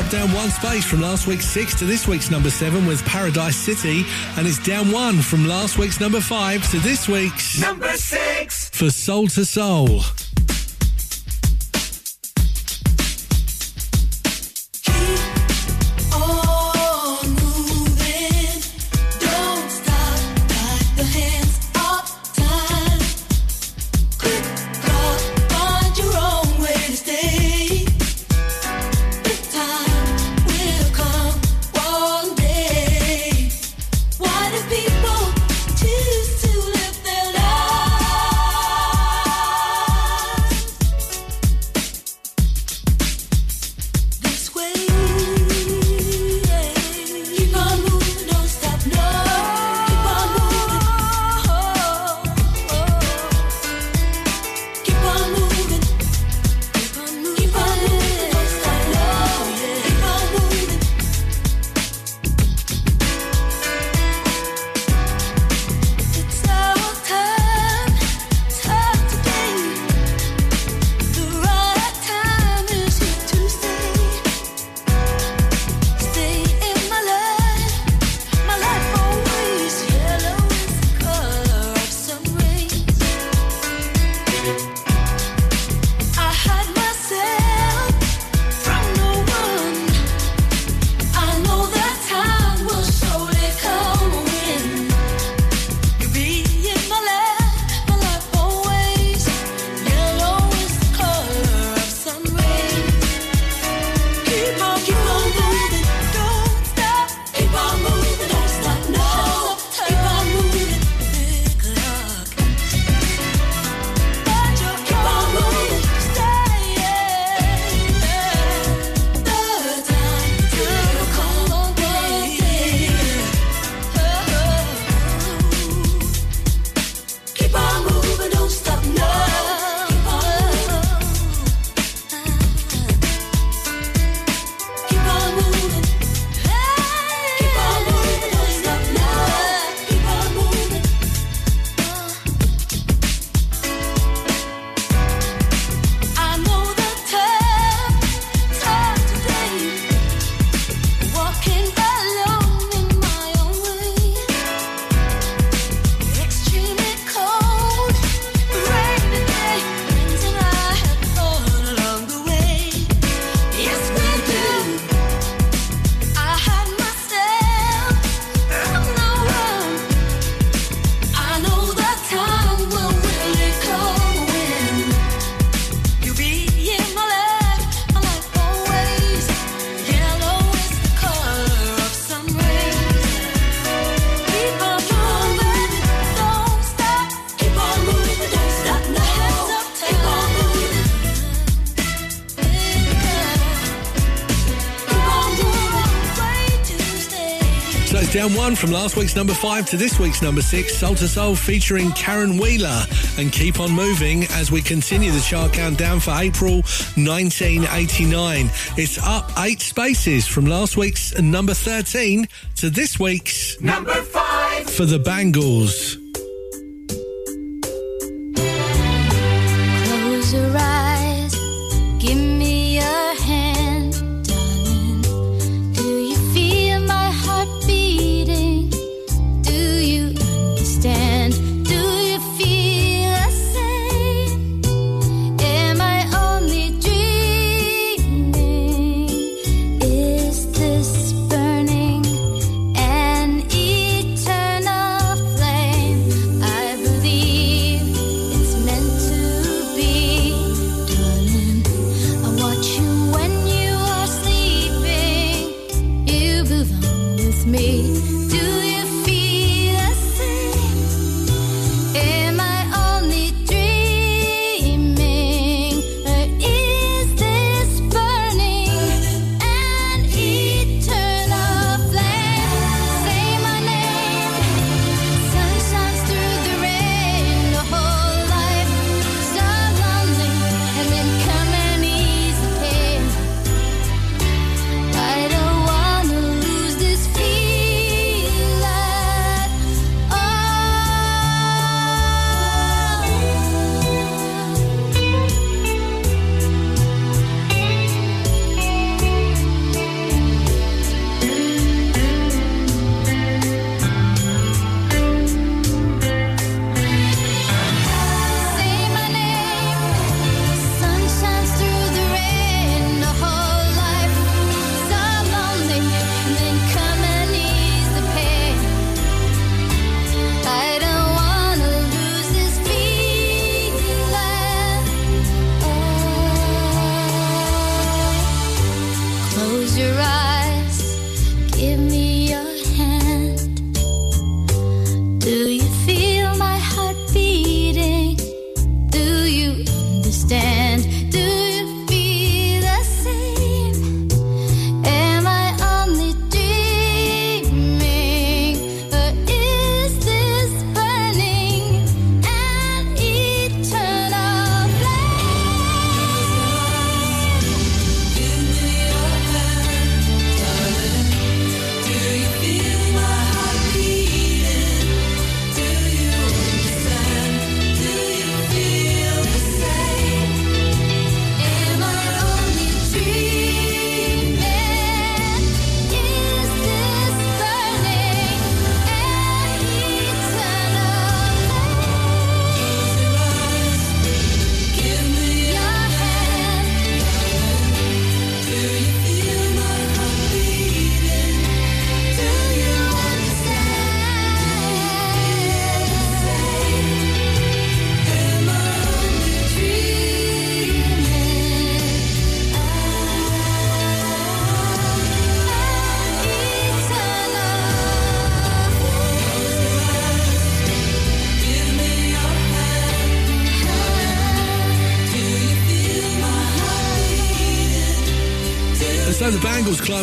dropped down one space from last week's six to this week's number seven with Paradise City, and it's down one from last week's number five to this week's number six for Soul II Soul. from last week's number five to this week's number six, Soul II Soul featuring Caron Wheeler. And keep on moving as we continue the chart countdown for April 1989. It's up eight spaces from last week's number 13 to this week's number five for the Bangles.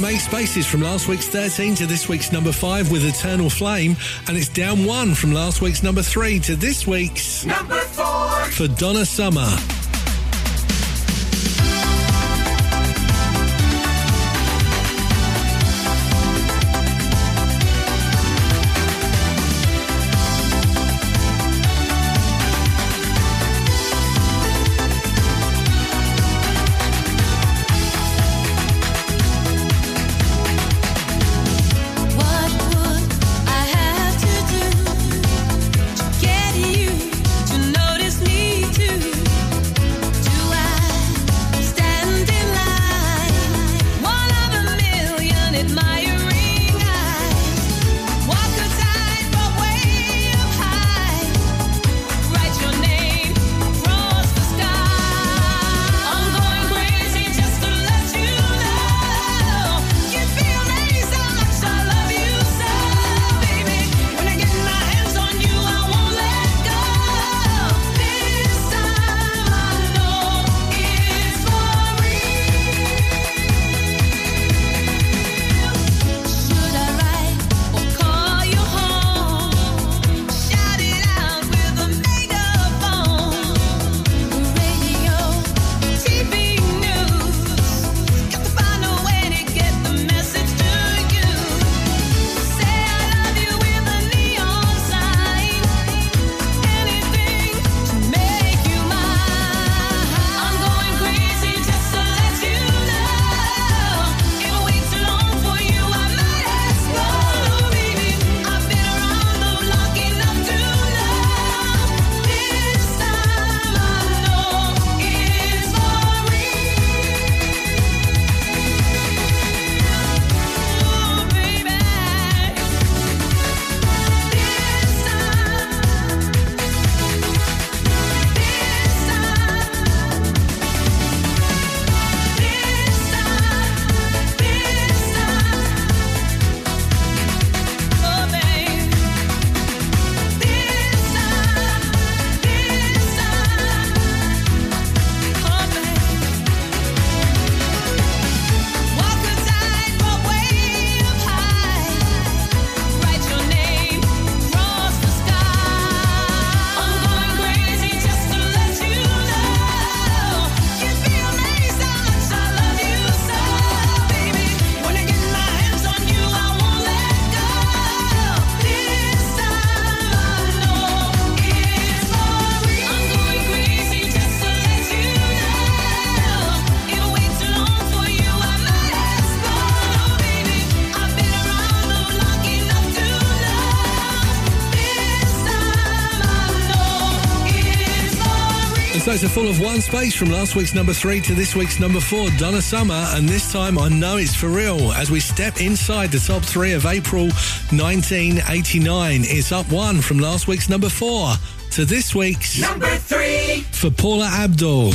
time eight spaces from last week's 13 to this week's number five with Eternal Flame, and it's down one from last week's number three to this week's number four for Donna Summer. Episodes are full of one space from last week's number three to this week's number four, Donna Summer, and this time I know it's for real as we step inside the top three of April 1989. It's up one from last week's number four to this week's number three for Paula Abdul.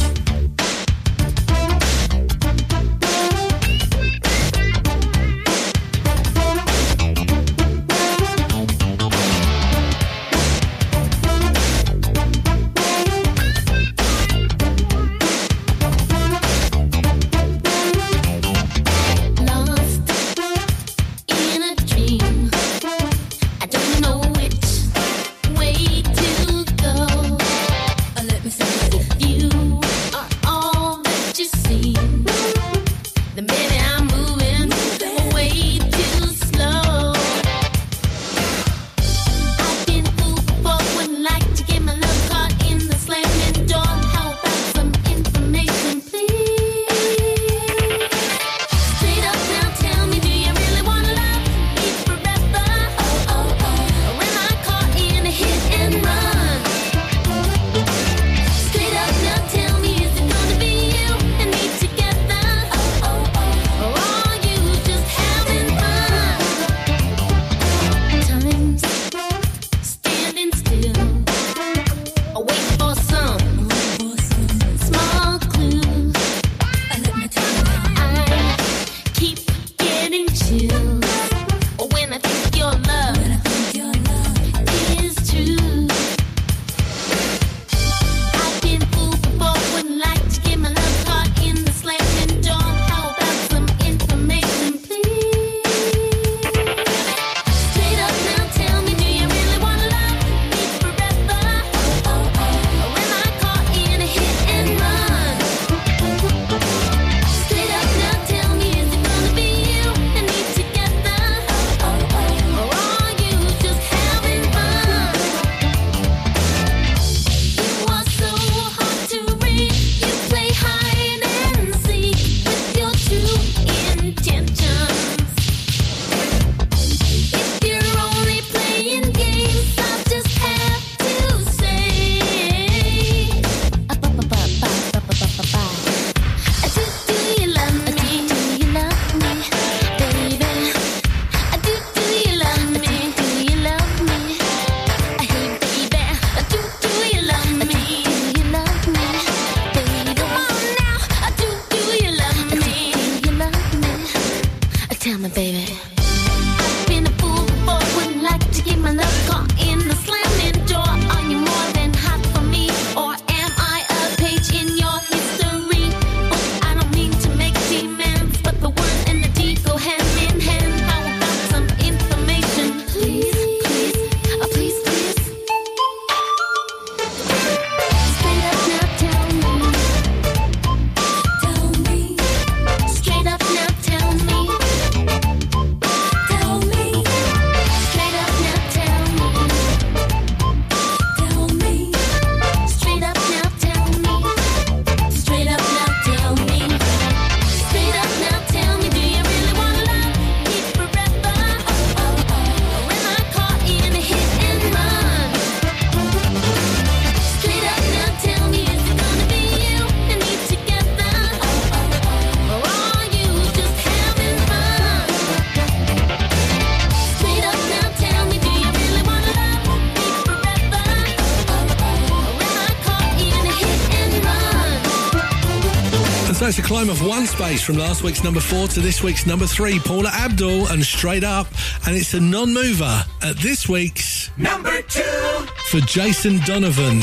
climb of one space from last week's number four to this week's number three, Paula Abdul and Straight Up. And it's a non mover at this week's number two for Jason Donovan.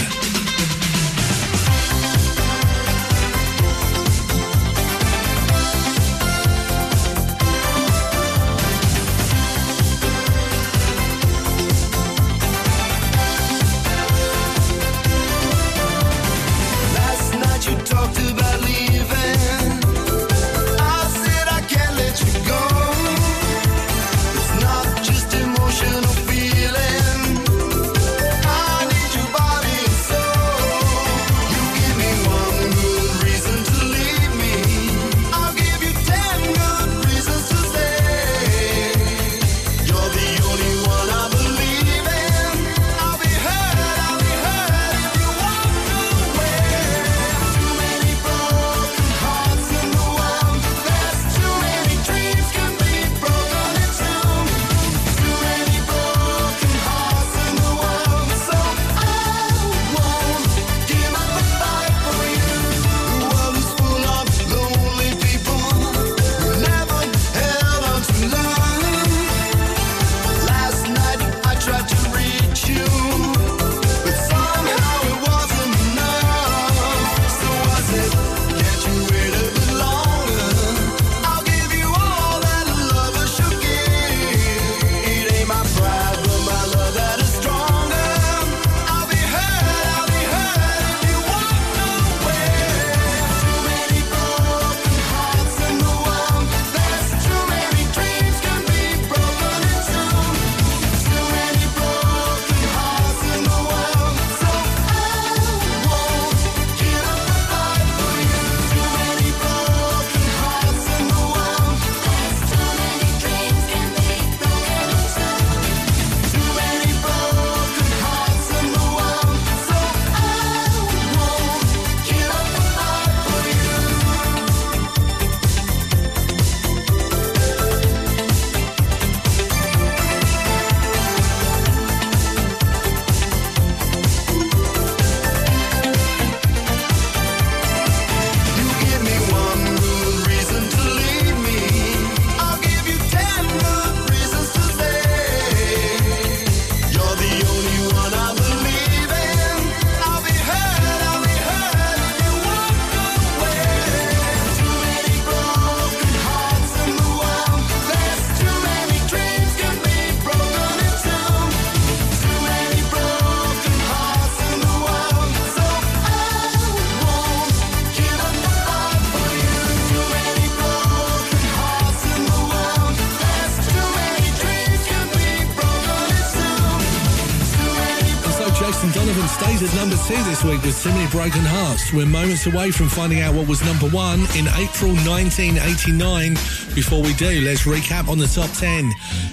Jason Donovan stays at number two this week with So Many Broken Hearts. We're moments away from finding out what was number one in April 1989. Before we do, let's recap on the top 10.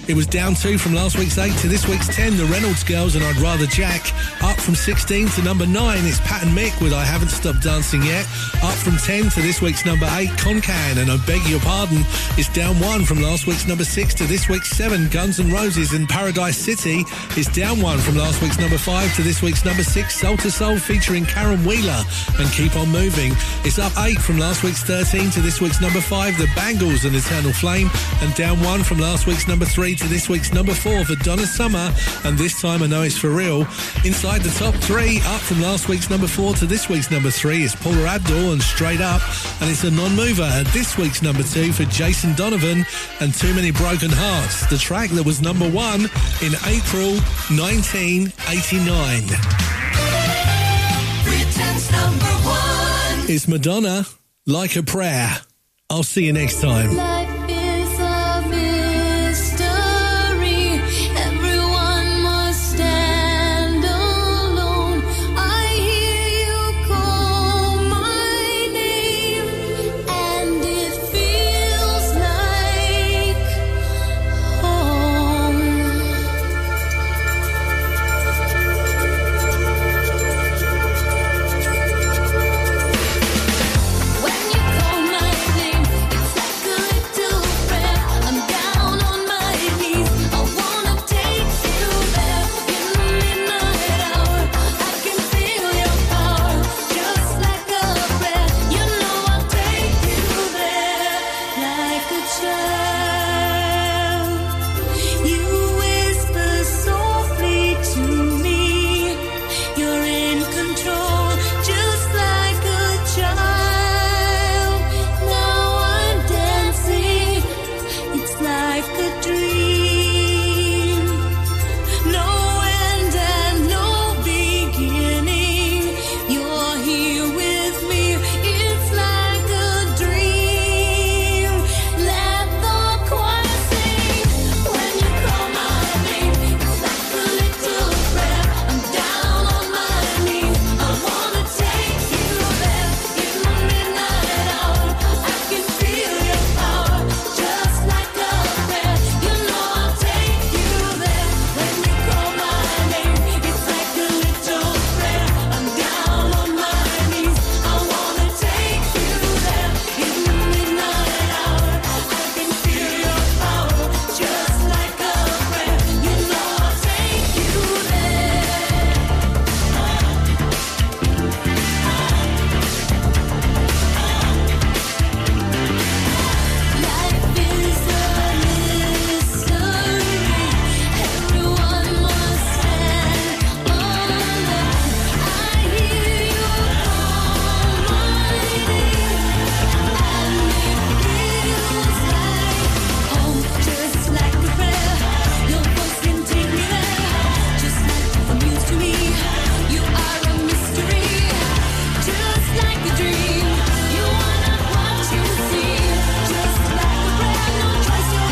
It was down two from last week's eight to this week's 10, the Reynolds Girls and I'd Rather Jack. Up from 16 to number nine, it's Pat and Mick with I Haven't Stopped Dancing Yet. Up from 10 to this week's number eight, Kon Kan and I Beg Your Pardon. It's down one from last week's number six to this week's seven, Guns N' Roses in Paradise City. It's down one from last week's number five to this this week's number six, Soul II Soul, featuring Caron Wheeler and Keep On Moving. It's up eight from last week's 13 to this week's number five, The Bangles and Eternal Flame, and down one from last week's number three to this week's number four The Donna Summer, and this time I know it's for real. Inside the top three, up from last week's number four to this week's number three is Paula Abdul and Straight Up, and it's a non-mover at this week's number two for Jason Donovan and Too Many Broken Hearts, the track that was number one in April 1989. Britain's number one. It's Madonna, Like a Prayer. I'll see you next time.